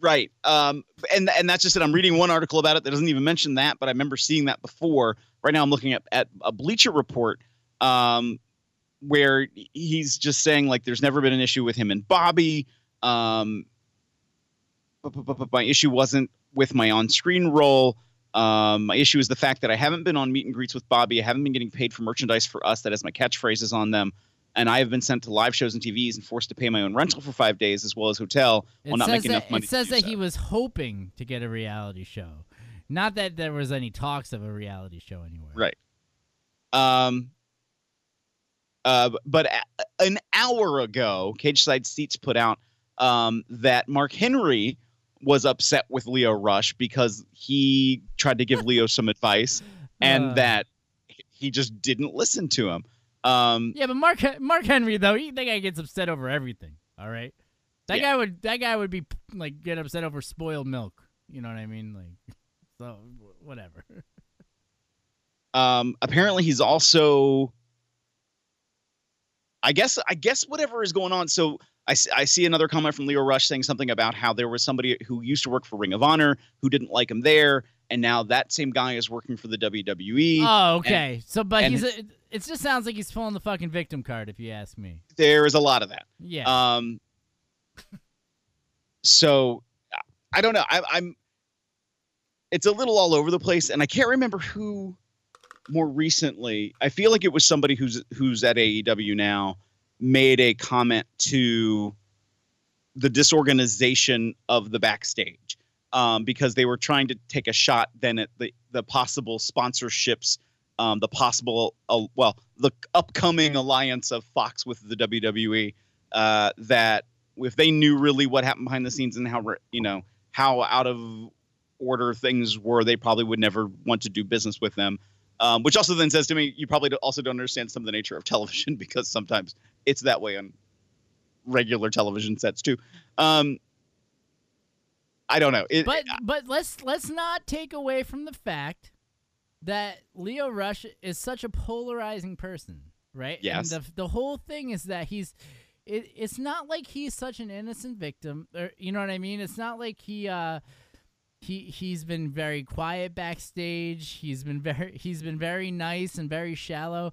Right. Um, and and that's just it. I'm reading one article about it that doesn't even mention that, but I remember seeing that before. Right now, I'm looking at, at a Bleacher report um, where he's just saying like there's never been an issue with him and Bobby. Um, but, but, but, but my issue wasn't with my on-screen role. Um, my issue is the fact that I haven't been on meet and greets with Bobby. I haven't been getting paid for merchandise for us that has my catchphrases on them. And I have been sent to live shows and TVs and forced to pay my own rental for five days as well as hotel while it not says making that, enough money. It says that so. he was hoping to get a reality show. Not that there was any talks of a reality show anywhere. Right. Um. Uh, but a- an hour ago, Cageside Seats put out um, that Mark Henry was upset with Lio Rush because he tried to give Lio some advice, and Uh. that he just didn't listen to him. Um, Yeah, but Mark Mark Henry though, he that guy gets upset over everything. All right, that Yeah. guy would that guy would be like get upset over spoiled milk. You know what I mean? Like, so whatever. Um, apparently, he's also. I guess. I guess whatever is going on. So I see another comment from Lio Rush saying something about how there was somebody who used to work for Ring of Honor who didn't like him there, and now that same guy is working for the WWE. Oh, okay. so, but he's a, it just sounds like he's pulling the fucking victim card, if you ask me. there is a lot of that. Yeah. Um. So, I don't know. I, I'm. It's a little all over the place, and I can't remember who. More recently, I feel like it was somebody who's who's at AEW now, made a comment to the disorganization of the backstage um, because they were trying to take a shot then at the the possible sponsorships, um, the possible uh, well the upcoming alliance of Fox with the WWE. Uh, that if they knew really what happened behind the scenes and how you know how out of order things were, they probably would never want to do business with them. Um, which also then says to me, you probably also don't understand some of the nature of television because sometimes it's that way on regular television sets too. Um, I don't know. It, but but let's let's not take away from the fact that Lio Rush is such a polarizing person, right? Yes. And the the whole thing is that he's it, it's not like he's such an innocent victim, or you know what I mean? It's not like he uh he he's been very quiet backstage. He's been very he's been very nice and very shallow.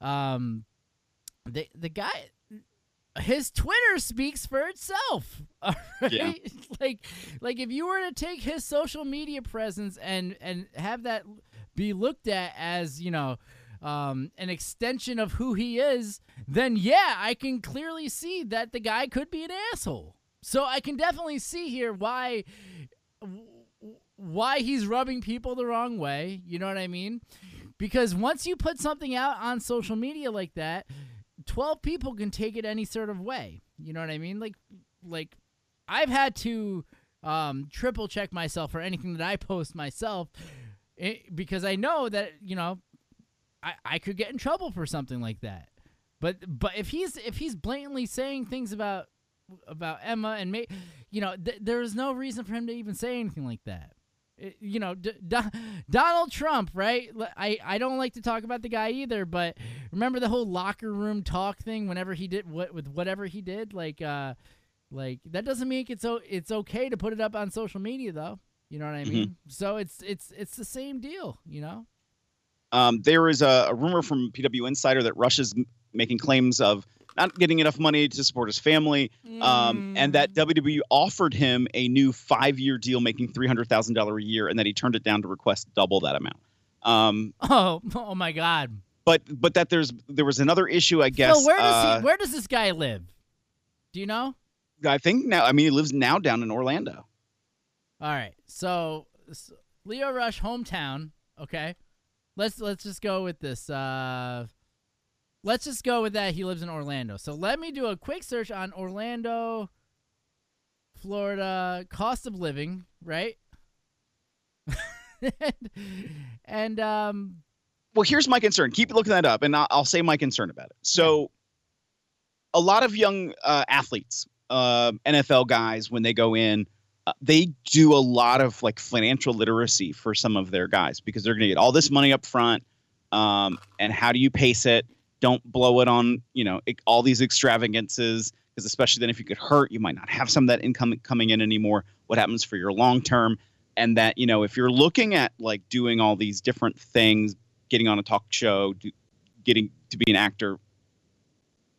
Um the the guy his Twitter speaks for itself. All right? Yeah. like like if you were to take his social media presence and and have that be looked at as, you know, um, an extension of who he is, then yeah, I can clearly see that the guy could be an asshole. So I can definitely see here why why he's rubbing people the wrong way. You know what I mean? Because once you put something out on social media like that, 12 people can take it any sort of way. You know what I mean? Like like I've had to um, triple check myself for anything that I post myself eh, because I know that, you know, I, I could get in trouble for something like that. But but if he's if he's blatantly saying things about about Emma and me, you know, th- there's no reason for him to even say anything like that. It- you know, D- Do- Donald Trump, right? I, I don't like to talk about the guy either, but remember the whole locker room talk thing whenever he did what with whatever he did, like uh like that doesn't mean it's o- it's okay to put it up on social media though. You know what I mean? So it's it's it's the same deal, you know? Um, there is a, a rumor from PW Insider that Rush is m- making claims of not getting enough money to support his family, um, and that WWE offered him a new five-year deal, making three hundred thousand dollar a year, and that he turned it down to request double that amount. Um, Oh, oh my god. but but that there's there was another issue, I guess. so where does uh, he where does this guy live? Do you know? I think now. I mean, he lives now down in Orlando. All right. So, s Lio Rush hometown, okay? Let's let's just go with this. Uh Let's just go with that he lives in Orlando. So let me do a quick search on Orlando Florida cost of living, right? and um well, here's my concern. Keep looking that up, and I'll, I'll say my concern about it. So, a lot of young uh, athletes, uh, NFL guys, when they go in, uh, they do a lot of like financial literacy for some of their guys because they're going to get all this money up front. Um, and how do you pace it? Don't blow it on you know all these extravagances because especially then if you get hurt, you might not have some of that income coming in anymore. What happens for your long term? And that you know if you're looking at like doing all these different things, getting on a talk show, do, getting to be an actor.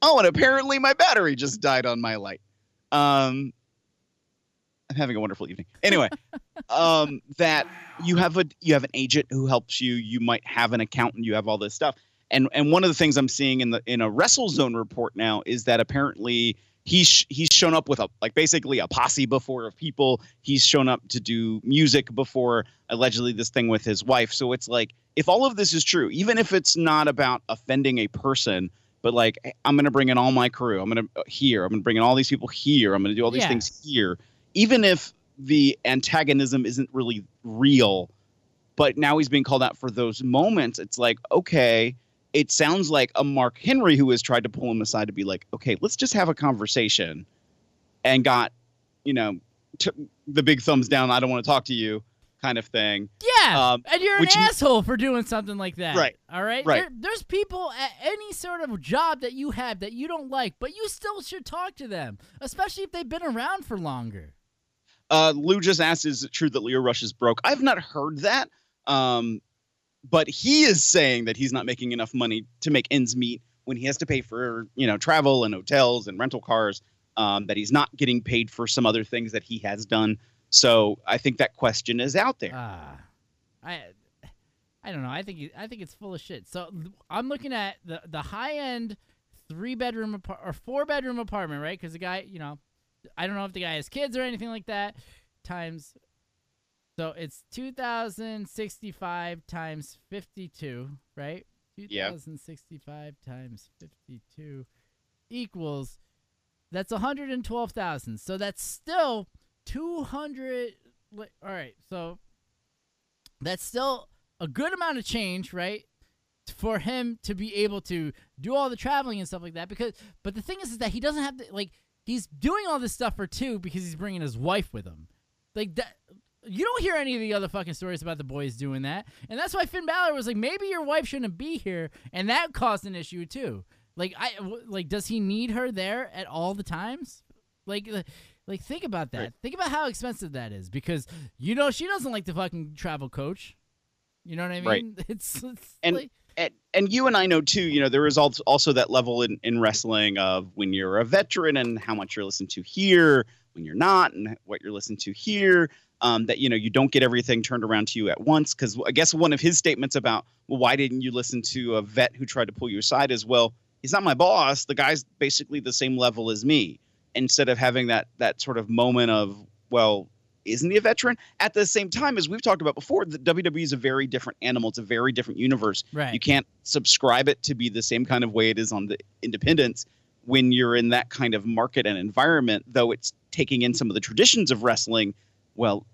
Oh, and apparently my battery just died on my light. Um, I'm having a wonderful evening. Anyway, um, that you have a you have an agent who helps you. You might have an accountant. You have all this stuff. And and one of the things I'm seeing in the in a WrestleZone report now is that apparently he's he's shown up with a like basically a posse before of people. He's shown up to do music before allegedly this thing with his wife. So it's like if all of this is true, even if it's not about offending a person, but like I'm going to bring in all my crew. I'm going to uh, here. I'm going to bring in all these people here. I'm going to do all these Yeah. things here. Even if the antagonism isn't really real, but now he's being called out for those moments. It's like okay. It sounds like a Mark Henry who has tried to pull him aside to be like, okay, let's just have a conversation, and got, you know, t- the big thumbs down. I don't want to talk to you, kind of thing. Yeah, Um, and you're an asshole for doing something like that. Right. All right. Right. There, there's people at any sort of job that you have that you don't like, but you still should talk to them, especially if they've been around for longer. Uh, Lou just asked, "Is it true that Lio Rush is broke?" I've not heard that, um, but he is saying that he's not making enough money to make ends meet when he has to pay for you know travel and hotels and rental cars. Um, that he's not getting paid for some other things that he has done. So I think that question is out there. Ah, I, I don't know. I think I think it's full of shit. So I'm looking at the the high end three bedroom or four bedroom apartment, right? Because the guy, you know, I don't know if the guy has kids or anything like that. Times, so it's two thousand sixty five times fifty two, right? Two Yeah. thousand sixty five times fifty two equals that's 112,000. So that's still 200 li- All right. So that's still a good amount of change, right? For him to be able to do all the traveling and stuff like that because but the thing is is that he doesn't have to like he's doing all this stuff for two because he's bringing his wife with him. Like that you don't hear any of the other fucking stories about the boys doing that. And that's why Finn Balor was like maybe your wife shouldn't be here and that caused an issue too. Like I w- like does he need her there at all the times? Like uh, like think about that. Right. Think about how expensive that is because you know she doesn't like the fucking travel coach. You know what I mean? Right. It's, it's and, like, and and you and I know too. You know, there is also also that level in in wrestling of when you're a veteran and how much you're listened to here, when you're not, and what you're listened to here. Um, that you know you don't get everything turned around to you at once. Because I guess one of his statements about well, why didn't you listen to a vet who tried to pull you aside is well, he's not my boss. The guy's basically the same level as me. Instead of having that that sort of moment of well, isn't he a veteran? At the same time, as we've talked about before, the WWE is a very different animal. It's a very different universe. Right. You can't subscribe it to be the same kind of way it is on the independents when you're in that kind of market and environment, though it's taking in some of the traditions of wrestling. Well,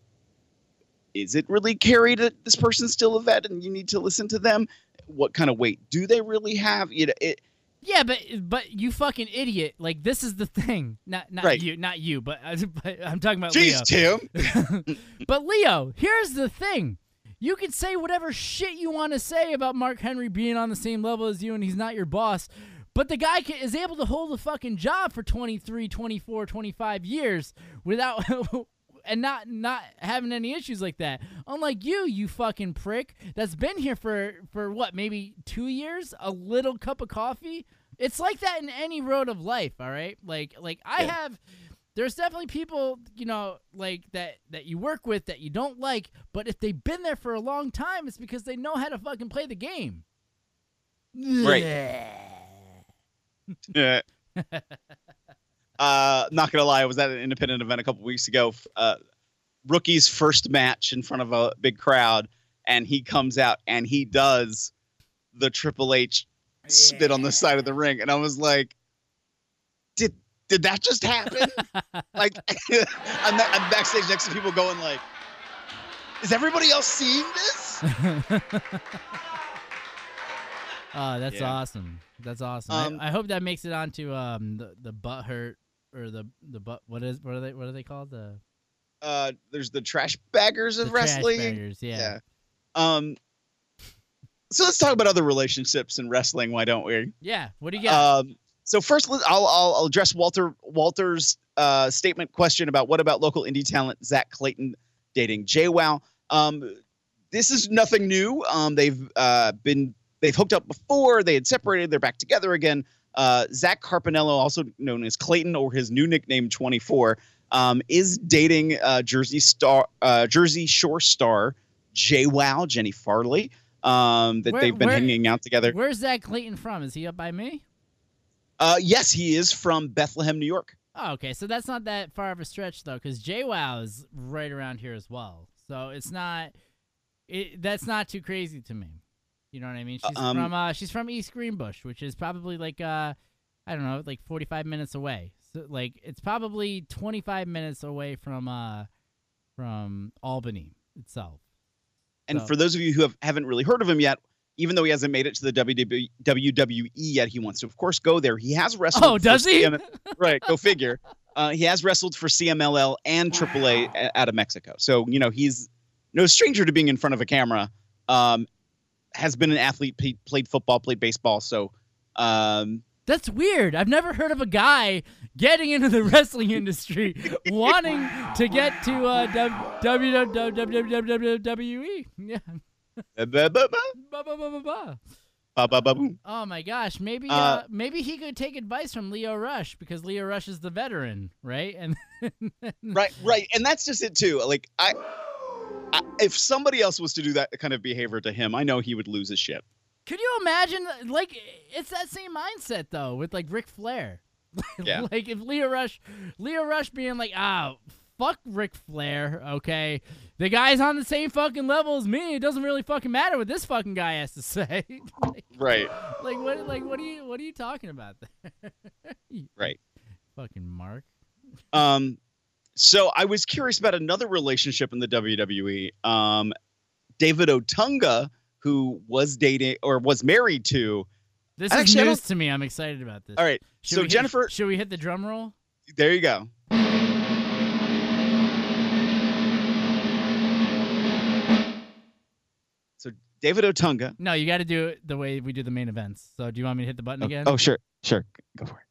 is it really carried that this person's still a vet and you need to listen to them? What kind of weight do they really have? You know, it, Yeah, but but you fucking idiot! Like this is the thing. Not not Right. you, not you, but, but I'm talking about Jeez, Lio. Tim. but Lio, here's the thing. You can say whatever shit you want to say about Mark Henry being on the same level as you and he's not your boss, but the guy ca is able to hold a fucking job for 23, 24, 25 years without and not not having any issues like that. Unlike you, you fucking prick that's been here for for what, maybe 2 years, a little cup of coffee. It's like that in any road of life, all right? Like like I Yeah. have there's definitely people, you know, like that that you work with that you don't like, but if they've been there for a long time, it's because they know how to fucking play the game. Right. Yeah. uh, not gonna lie, I was at an independent event a couple weeks ago. Uh, rookie's first match in front of a big crowd, and he comes out and he does the Triple H spit on the side of the ring, and I was like, "Did did that just happen?" like, I'm, na- I'm backstage next to people going like, "Is everybody else seeing this?" Oh, that's Yeah. awesome. That's awesome. Um, I, I hope that makes it onto um the the butt hurt or the the butt what is what are they what are they called the Uh, there's the trash baggers of wrestling. baggers, yeah. Um. So let's talk about other relationships in wrestling. Why don't we? yeah. What do you got? Um, so first, I'll, I'll I'll address Walter Walter's uh, statement question about what about local indie talent Zach Clayton dating JWoww. Um, this is nothing new. Um, they've uh, been they've hooked up before. They had separated. They're back together again. Uh, Zach Carpinello, also known as Clayton or his new nickname 24, um, is dating uh, Jersey star uh, Jersey Shore star JWoww Jenny Farley. Um, that Where- they've been where- hanging out together. Where's Zach Clayton from? Is he up by me? Uh, yes, he is from Bethlehem, New York. Oh, okay. So that's not that far of a stretch though, because JWoww is right around here as well. So it's not. It that's not too crazy to me. You know what I mean? She's Um, from uh she's from East Greenbush, which is probably like uh I don't know, like 45 minutes away. So like it's probably 25 minutes away from uh from Albany itself. And So- for those of you who have, haven't really heard of him yet, even though he hasn't made it to the WWE, yet, he wants to, of course, go there. He has wrestled. Oh, for does he? CM right, go figure. Uh, he has wrestled for CMLL and AAA a- out of Mexico. So, you know, he's no stranger to being in front of a camera. Um, has been an athlete, played, played football, played baseball. So, um, That's weird. I've never heard of a guy getting into the wrestling industry wanting to get to uh, WWE. Yeah. ba- ba- ba- Ba, ba, ba, ba, ba. ba- ba- ba- Oh my gosh, maybe uh, Uh, maybe he could take advice from Lio Rush because Lio Rush is the veteran, right? And right right and that's just it too like I, I if somebody else was to do that kind of behavior to him i know he would lose his shit Could you imagine? Like, it's that same mindset though with like Ric Flair. Yeah. like if Lio Rush, Lio Rush being like, ah, fuck Ric Flair. Okay, the guy's on the same fucking level as me. It doesn't really fucking matter what this fucking guy has to say. like, Right. like what? Like what are you? What are you talking about there? Right. fucking Mark. Um, so I was curious about another relationship in the WWE. Um, David Otunga, who was dating or was married to. This Actually, is news to me. I'm excited about this. All right. Should so we hit- Jennifer, should we hit the drum roll? there you go. So David Otunga. No, you got to do it the way we do the main events. So do you want me to hit the button again? Oh, sure, sure, go for it.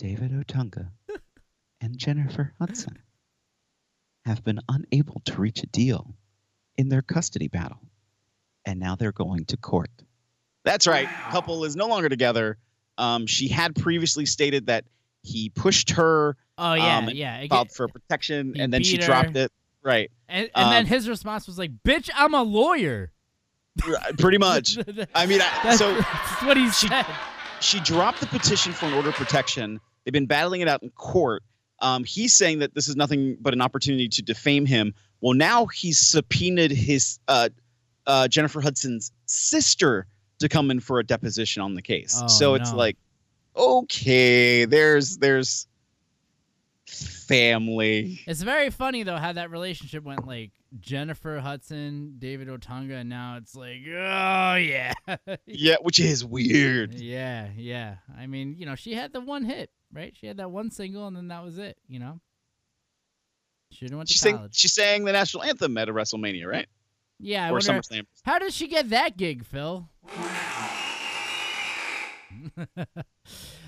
David Otunga and Jennifer Hudson have been unable to reach a deal in their custody battle, and now they're going to court. That's right. Couple is no longer together. Um, she had previously stated that he pushed her. Oh, yeah, um, yeah. It Filed get- for protection, and then she her. dropped it. Right. And, and then Um, his response was like, "Bitch, I'm a lawyer." pretty much. I mean, I, That's- so that's what he she, said. She dropped the petition for an order of protection. They've been battling it out in court. Um, he's saying that this is nothing but an opportunity to defame him. Well, now he's subpoenaed his uh, uh, Jennifer Hudson's sister to come in for a deposition on the case. Oh, so it's no. like, okay, there's there's family. It's very funny though how that relationship went like Jennifer Hudson, David Otunga, and now it's like, oh yeah, Yeah, which is weird. yeah, yeah. I mean, you know, she had the one hit, right? She had that one single, and then that was it. You know, she didn't went to She sang, college. she sang the national anthem at a WrestleMania, right? Yeah, I or wonder SummerSlam. how did she get that gig, Phil?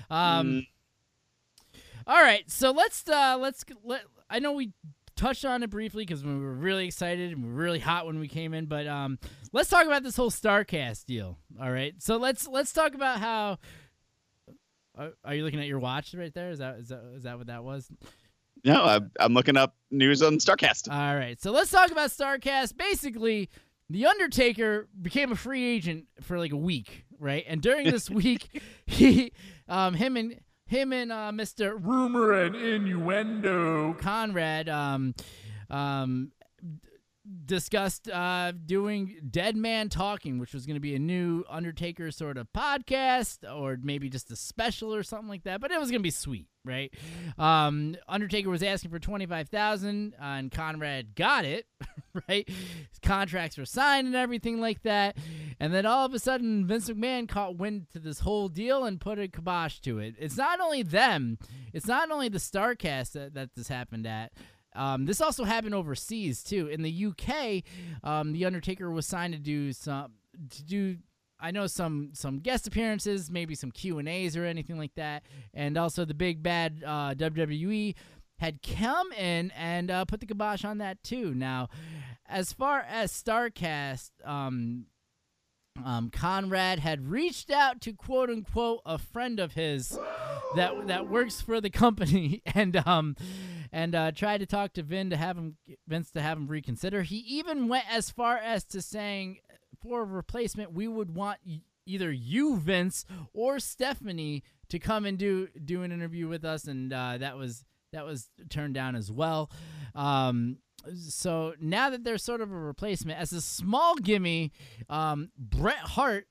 um. Mm. All right, so let's uh let's let. I know we touched on it briefly because we were really excited and we were really hot when we came in, but um, let's talk about this whole Starcast deal. All right, so let's let's talk about how. Are you looking at your watch right there? Is that is that is that what that was? No, I'm, I'm looking up news on Starcast. All right, so let's talk about Starcast. Basically, The Undertaker became a free agent for like a week, right? And during this week, he, um, him and him and uh, Mr. Rumor and innuendo. Conrad, um, um, discussed uh, doing Dead Man Talking, which was going to be a new Undertaker sort of podcast or maybe just a special or something like that. But it was going to be sweet, right? Um, Undertaker was asking for twenty five thousand, uh, and Conrad got it, right? Contracts were signed and everything like that. And then all of a sudden, Vince McMahon caught wind to this whole deal and put a kibosh to it. It's not only them, it's not only the Starcast that, that this happened at. Um, this also happened overseas too. In the UK, um, the Undertaker was signed to do some to do. I know some some guest appearances, maybe some Q and A's or anything like that, and also the big bad uh, WWE had come in and uh, put the kibosh on that too. Now, as far as Starcast, um, um, Conrad had reached out to quote unquote a friend of his that that works for the company and um and uh, tried to talk to Vin to have him Vince to have him reconsider. He even went as far as to saying for a replacement we would want either you Vince or Stephanie to come and do do an interview with us and uh, that was that was turned down as well. Um, so now that there's sort of a replacement as a small gimme, um, Bret Hart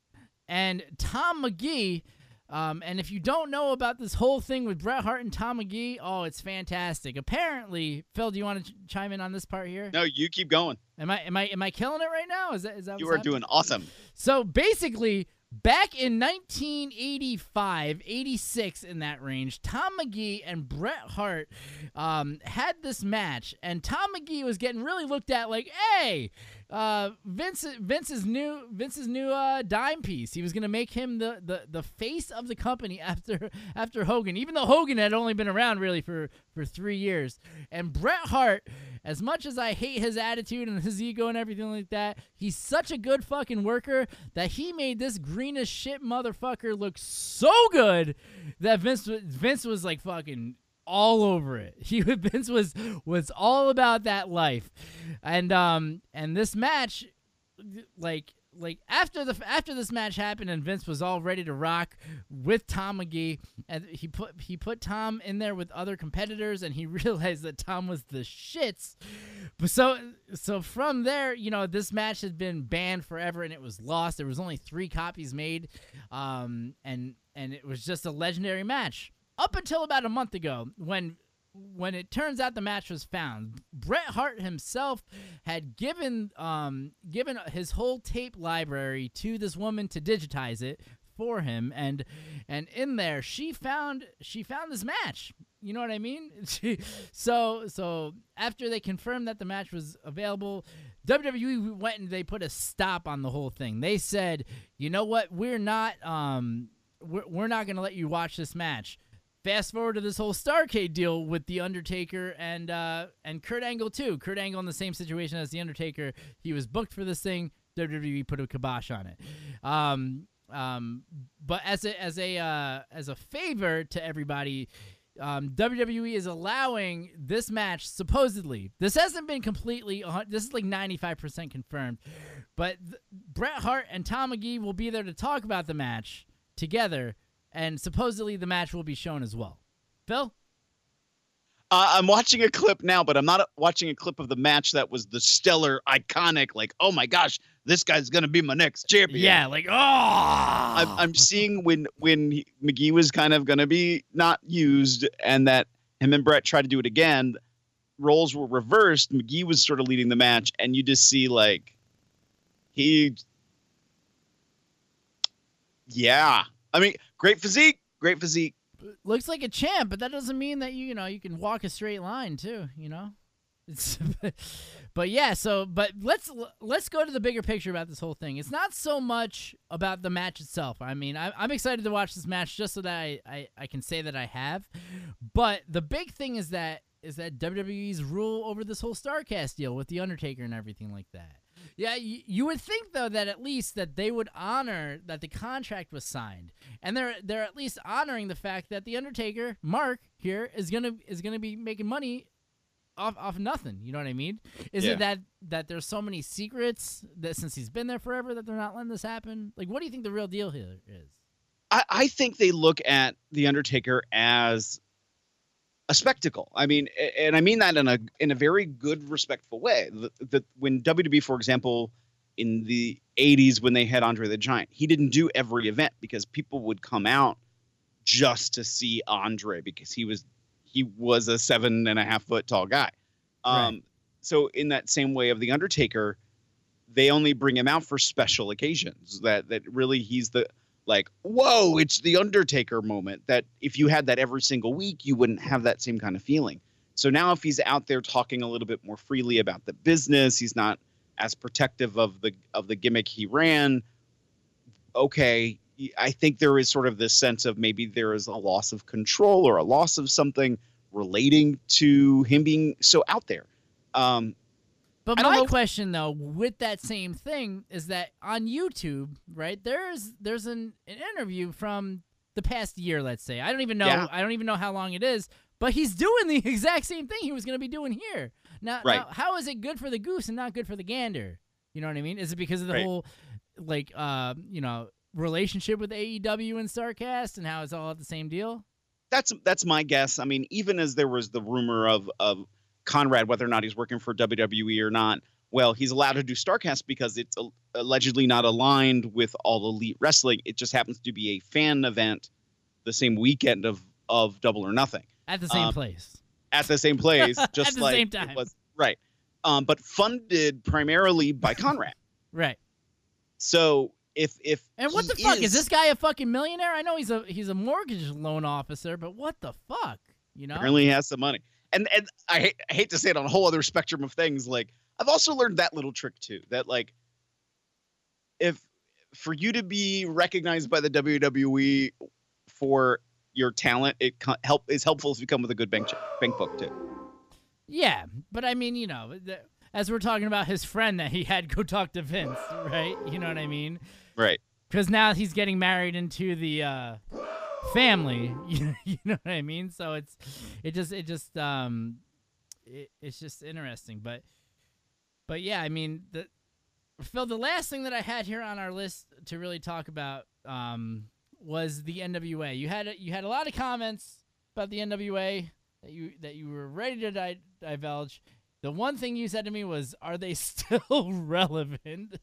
and Tom Magee. Um, and if you don't know about this whole thing with Bret Hart and Tom Magee, oh, it's fantastic. Apparently, Phil, do you want to ch- chime in on this part here? No, you keep going. Am I am I am I killing it right now? Is that is that You are happening? doing awesome. So basically, back in 1985, 86 in that range, Tom Magee and Bret Hart um, had this match, and Tom Magee was getting really looked at like, hey. Uh, Vince, Vince's new, Vince's new uh, dime piece. He was gonna make him the, the, the face of the company after after Hogan, even though Hogan had only been around really for for three years. And Bret Hart, as much as I hate his attitude and his ego and everything like that, he's such a good fucking worker that he made this green as shit motherfucker look so good that Vince Vince was like fucking all over it. He Vince was was all about that life, and um and this match, like like after the after this match happened and Vince was all ready to rock with Tom Magee and he put he put Tom in there with other competitors and he realized that Tom was the shits. But so so from there, you know, this match had been banned forever and it was lost. There was only 3 copies made um and and it was just a legendary match up until about a month ago when when it turns out the match was found, Bret Hart himself had given um given his whole tape library to this woman to digitize it for him. And and in there she found she found this match. You know what i mean? So so after they confirmed that the match was available wwe went and they put a stop on the whole thing. They said you know what? We're not um we're, we're not going to let you watch this match Fast forward to this whole Starcast deal with the Undertaker and uh, and Kurt Angle too. Kurt Angle in the same situation as the Undertaker. He was booked for this thing. WWE put a kibosh on it. Um, um, but as a as a uh, as a favor to everybody, um, WWE is allowing this match supposedly. This hasn't been completely. This is like ninety five percent confirmed, but th- Bret Hart and Tom Magee will be there to talk about the match together and supposedly the match will be shown as well. Phil? Uh, I'm watching a clip now, but I'm not watching a clip of the match that was the stellar, iconic, like, oh my gosh, this guy's gonna be my next champion. Yeah, like, oh. I'm, I'm seeing when when he, Magee was kind of gonna be not used, and that him and Bret tried to do it again. Roles were reversed. Magee was sort of leading the match, and you just see like he, yeah. I mean, great physique, great physique. Looks like a champ, but that doesn't mean that you you know you can walk a straight line too. You know, it's but yeah. So, but let's let's go to the bigger picture about this whole thing. It's not so much about the match itself. I mean, I, I'm excited to watch this match just so that I, I I can say that I have. But the big thing is that is that WWE's rule over this whole Starcast deal with the Undertaker and everything like that. Yeah, you, you would think though that at least that they would honor that the contract was signed, and they're they're at least honoring the fact that the Undertaker, Mark here, is gonna is gonna be making money off off nothing. You know what I mean? Is Yeah. it that that there's so many secrets that since he's been there forever that they're not letting this happen? Like, what do you think the real deal here is? I, I think they look at the Undertaker as a spectacle. I mean, and I mean that in a in a very good, respectful way. That when WWE, for example, in the '80s when they had Andre the Giant, he didn't do every event because people would come out just to see Andre because he was he was a seven and a half foot tall guy. Um, So in that same way of the Undertaker, they only bring him out for special occasions. That that really he's the like whoa it's the undertaker moment that if you had that every single week you wouldn't have that same kind of feeling. So now if he's out there talking a little bit more freely about the business he's not as protective of the of the gimmick he ran okay i think there is sort of this sense of maybe there is a loss of control or a loss of something relating to him being so out there. Um But my know- question though, with that same thing, is that on YouTube, right? There's there's an, an interview from the past year, let's say. I don't even know. Yeah. I don't even know how long it is, but he's doing the exact same thing he was going to be doing here. Now, Right. now, how is it good for the goose and not good for the gander? You know what I mean? Is it because of the Right. whole, like, uh, you know, relationship with AEW and Starcast and how it's all at the same deal? that's that's my guess. I mean, even as there was the rumor of of Conrad whether or not he's working for WWE or not, well, he's allowed to do Starcast because it's al- allegedly not aligned with all elite wrestling. It just happens to be a fan event the same weekend of of Double or Nothing At the same Um, place. at the same place, At just the like same it time. was right. Um, but funded primarily by Conrad. Right. So if if And what the fuck is, this guy a fucking millionaire? I know he's a he's a mortgage loan officer, but what the fuck? You know? Apparently, he has some money. And and I hate, I hate to say it on a whole other spectrum of things. Like I've also learned that little trick too. That like, if for you to be recognized by the WWE for your talent, it help is helpful if you come with a good bank check, bank book too. Yeah, but I mean, you know, the, as we're talking about his friend that he had go talk to Vince, right? You know what I mean? Right. Because now he's getting married into the uh, family. You, you know what I mean? So it's it just it just um it, it's just interesting, but but yeah, I mean the Phil, the last thing that I had here on our list to really talk about um was the NWA. You had you had a lot of comments about the NWA that you that you were ready to di- divulge. The one thing you said to me was, "Are they still relevant?"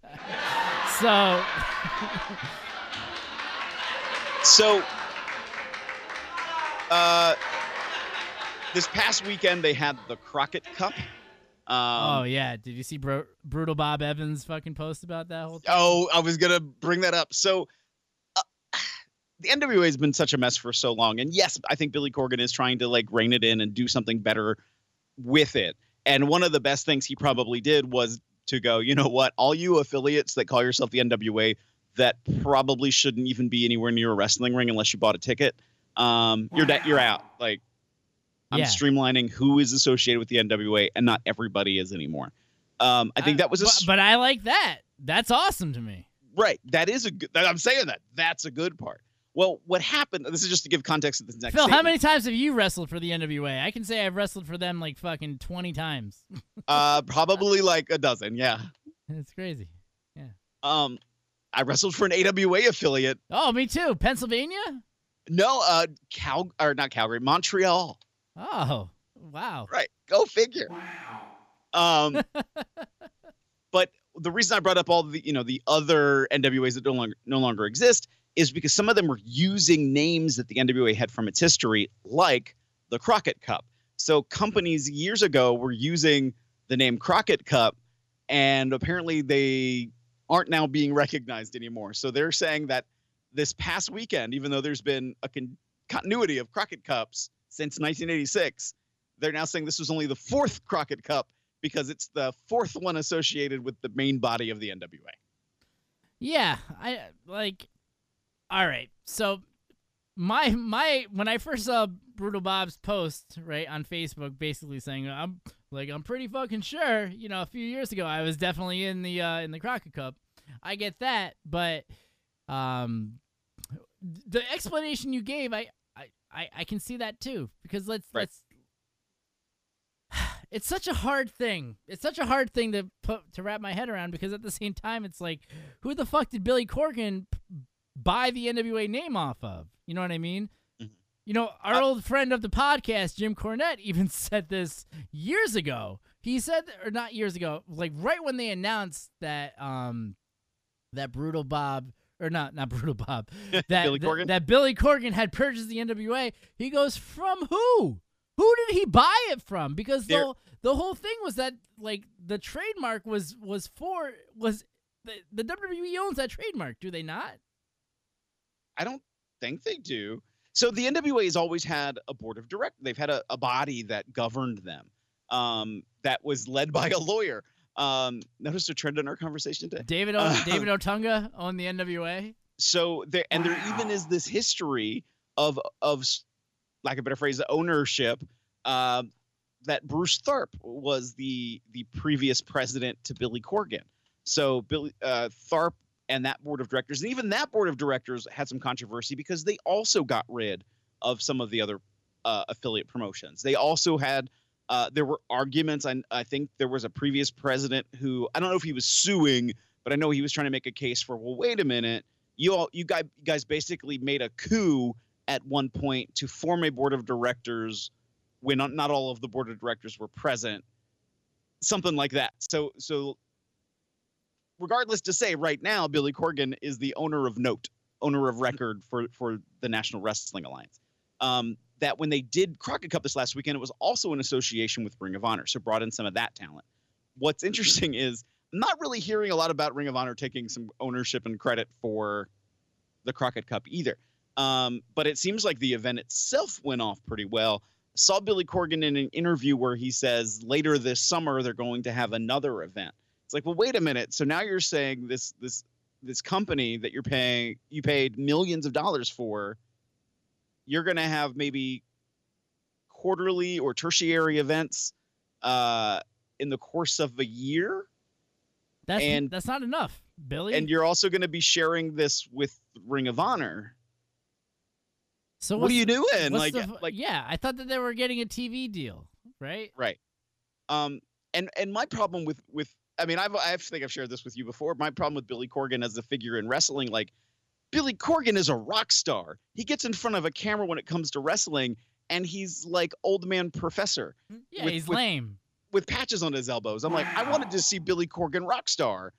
so, So, uh, this past weekend they had the Crockett Cup. Um, oh yeah, did you see Bro- brutal Bob Evans fucking post about that whole? thing? Oh, I was gonna bring that up. So, uh, the NWA has been such a mess for so long, and yes, I think Billy Corgan is trying to like rein it in and do something better with it. And one of the best things he probably did was to go, you know what, all you affiliates that call yourself the NWA that probably shouldn't even be anywhere near a wrestling ring unless you bought a ticket. Um, you're da- you're out. Like, I'm Yeah. streamlining who is associated with the NWA, and not everybody is anymore. Um, I think that was a But, but I like that. That's awesome to me. Right. That is a good. I'm saying that. That's a good part. Well, what happened? This is just to give context to the next. Phil, how many times have you wrestled for the NWA? I can say I've wrestled for them like fucking twenty times. Uh, probably like a dozen. Yeah. it's crazy. Yeah. Um, I wrestled for an AWA affiliate. Oh, me too. Pennsylvania. No, uh, Cal or not Calgary, Montreal. Oh, wow. Right. Go figure. Wow. Um, but the reason I brought up all the you know the other NWAs that no longer no longer exist is because some of them were using names that the NWA had from its history, like the Crockett Cup. So companies years ago were using the name Crockett Cup, and apparently they aren't now being recognized anymore. So they're saying that this past weekend, even though there's been a con- continuity of Crockett Cups since 1986, they're now saying this was only the fourth Crockett Cup because it's the fourth one associated with the main body of the NWA. Yeah, I like. All right, so my my when I first saw Brutal Bob's post right on Facebook, basically saying I'm like I'm pretty fucking sure, you know, a few years ago I was definitely in the uh, in the Crockett Cup. I get that, but um, the explanation you gave, I I I, I can see that too because let's let's. It's such a hard thing. It's such a hard thing to put to wrap my head around because at the same time, it's like, who the fuck did Billy Corgan p- buy the NWA name off of? You know what I mean? You know, our old friend of the podcast, Jim Cornette, even said this years ago. He said, or not years ago, like right when they announced that um that Brutal Bob or not not Brutal Bob that Billy Corgan? that Billy Corgan had purchased the NWA. He goes, from who? Who did he buy it from? Because There- the the whole thing was that like the trademark was was for was the, the WWE owns that trademark, do they not? I don't think they do. So the NWA has always had a board of directors. They've had a, a body that governed them. Um, that was led by a lawyer. Um, notice a trend in our conversation today. David o- Uh, David Otunga on the NWA. so there and there even is this history of of s- like a better phrase ownership um, that Bruce Tharpe was the the previous president to Billy Corgan. So Billy uh, Tharpe and that board of directors, and even that board of directors had some controversy because they also got rid of some of the other uh, affiliate promotions. They also had uh, there were arguments. I, I think there was a previous president who I don't know if he was suing, but I know he was trying to make a case for. Well, wait a minute, you all you guys you guys basically made a coup at one point to form a board of directors when not, not all of the board of directors were present, something like that. So so regardless to say right now Billy Corgan is the owner of note, owner of record for for the National Wrestling Alliance. Um, that when they did Crockett Cup this last weekend, it was also in association with Ring of Honor, so brought in some of that talent. What's interesting is I'm not really hearing a lot about Ring of Honor taking some ownership and credit for the Crockett Cup either. Um, but it seems like the event itself went off pretty well. Saw Billy Corgan in an interview where he says later this summer they're going to have another event. It's like, well, wait a minute. So now you're saying this this this company that you're paying you paid millions of dollars for, you're going to have maybe quarterly or tertiary events uh, in the course of a year, That's And- that's not enough, Billy. and you're also going to be sharing this with Ring of Honor. So what are you doing? Like, the like yeah, I thought that they were getting a TV deal, right? Right. Um, and and my problem with with I mean I've I think I've shared this with you before. My problem with Billy Corgan as a figure in wrestling, like Billy Corgan is a rock star. He gets in front of a camera when it comes to wrestling, and he's like old man professor. Hmm? Yeah, with- he's with- lame. with patches on his elbows. I'm like, I wanted to see Billy Corgan rock star.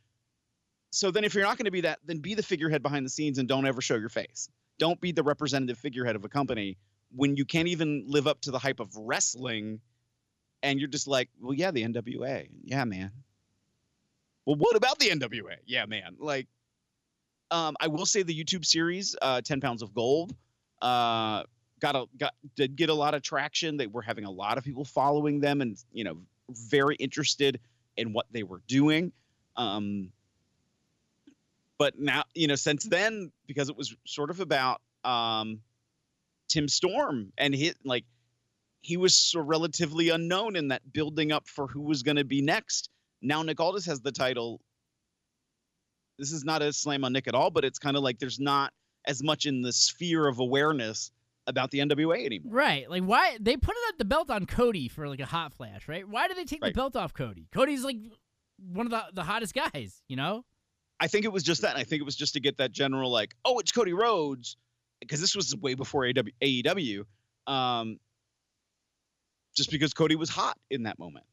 So then if you're not going to be that, then be the figurehead behind the scenes and don't ever show your face. Don't be the representative figurehead of a company when you can't even live up to the hype of wrestling and you're just like, well, yeah, the NWA. Yeah, man. Well, what about the NWA? Yeah, man. Like, um, I will say the YouTube series, uh, 10 Pounds of Gold, uh, got a got did get a lot of traction. They were having a lot of people following them and you know, very interested in what they were doing. Um, but now, you know, since then, because it was sort of about um, Tim Storm and he like he was so relatively unknown in that building up for who was going to be next. Now Nick Aldis has the title. This is not a slam on Nick at all, but it's kind of like there's not as much in the sphere of awareness about the NWA anymore. Right. Like why they put it at the belt on Cody for like a hot flash, right? Why did they take Right. the belt off Cody? Cody's like one of the the hottest guys, you know? I think it was just that. and I think it was just to get that general like, oh, it's Cody Rhodes, because this was way before AEW. Um, just because Cody was hot in that moment.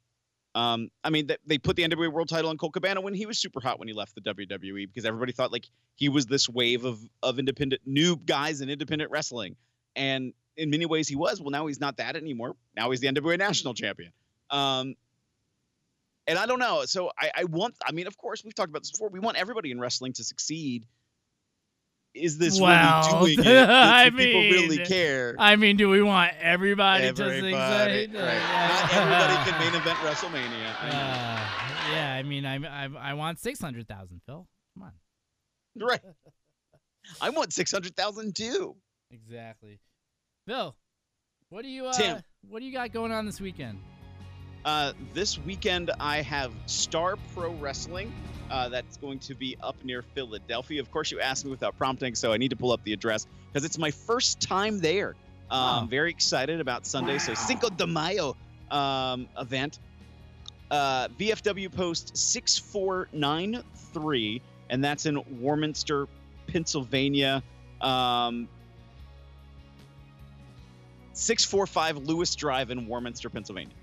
Um, I mean, th- they put the NWA World Title on Colt Cabana when he was super hot when he left the WWE because everybody thought like he was this wave of of independent new guys in independent wrestling, and in many ways he was. Well, now he's not that anymore. Now he's the NWA National Champion. Um, and I don't know. So I, I want. I mean, of course, we've talked about this before. We want everybody in wrestling to succeed. Is this Well, really doing it? Do I people really care? I mean, do we want everybody, Everybody, to succeed? right. Not everybody can main event WrestleMania. Uh, yeah, I mean, I I, I want six hundred thousand, Phil. Come on. Right. I want six hundred thousand too. Exactly. Bill, what do you uh, Tim. what do you got going on this weekend? Uh, this weekend I have Star Pro Wrestling. Uh, that's going to be up near Philadelphia. Of course, you asked me without prompting, so I need to pull up the address because it's my first time there. Um, Oh. Very excited about Sunday. So Cinco de Mayo um, event. Uh, VFW post 6493, and that's in Warminster, Pennsylvania. Um, 645 Lewis Drive in Warminster, Pennsylvania.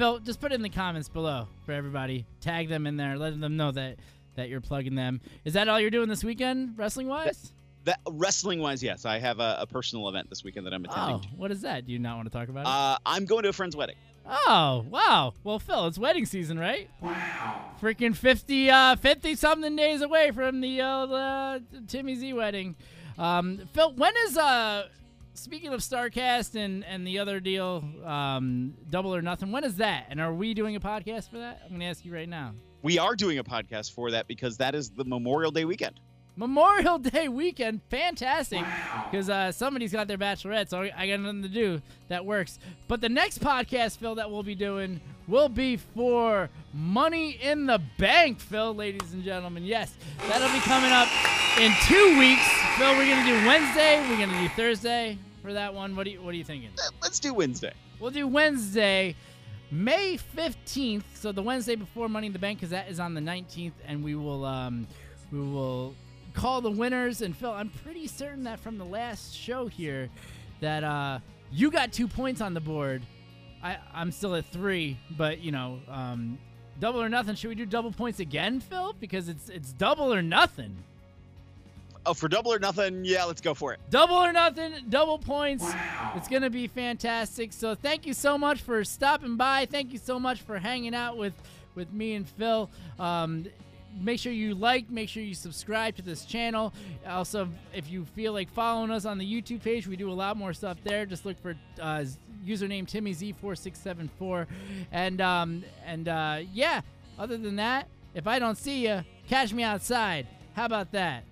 Phil, just put it in the comments below for everybody. Tag them in there, letting them know that that you're plugging them. Is that all you're doing this weekend, wrestling wise? That wrestling wise, yes, I have a, a personal event this weekend that I'm attending. Oh, what is that? Do you not want to talk about it? Uh, I'm going to a friend's wedding. Oh, wow. Well, Phil, it's wedding season, right? Wow. Freaking 50, uh, 50 something days away from the, uh, the Timmy Z wedding. Um, Phil, when is, uh, speaking of StarCast and, and the other deal, um, Double or Nothing, when is that? And are we doing a podcast for that? I'm going to ask you right now. We are doing a podcast for that because that is the Memorial Day weekend. Memorial Day weekend, fantastic. Because uh, somebody's got their bachelorette, so I got nothing to do. That works. But the next podcast, Phil, that we'll be doing will be for Money in the Bank, Phil, ladies and gentlemen. Yes, that'll be coming up in two weeks. Phil, we're gonna do Wednesday. We're gonna do Thursday for that one. What do you What are you thinking? Let's do Wednesday. We'll do Wednesday, May 15th. So the Wednesday before Money in the Bank, because that is on the 19th, and we will um, we will call the winners. And Phil, I'm pretty certain that from the last show here, that uh, you got two points on the board. I I'm still at three, but you know, um, double or nothing. Should we do double points again, Phil? Because it's it's double or nothing. Oh, for double or nothing, yeah, let's go for it. Double or nothing, double points. It's going to be fantastic. So thank you so much for stopping by. Thank you so much for hanging out with, with me and Phil. Um, make sure you like, make sure you subscribe to this channel. Also, if you feel like following us on the YouTube page, we do a lot more stuff there. Just look for uh, username TimmyZ4674. And, um, and uh, yeah, other than that, if I don't see you, catch me outside. How about that?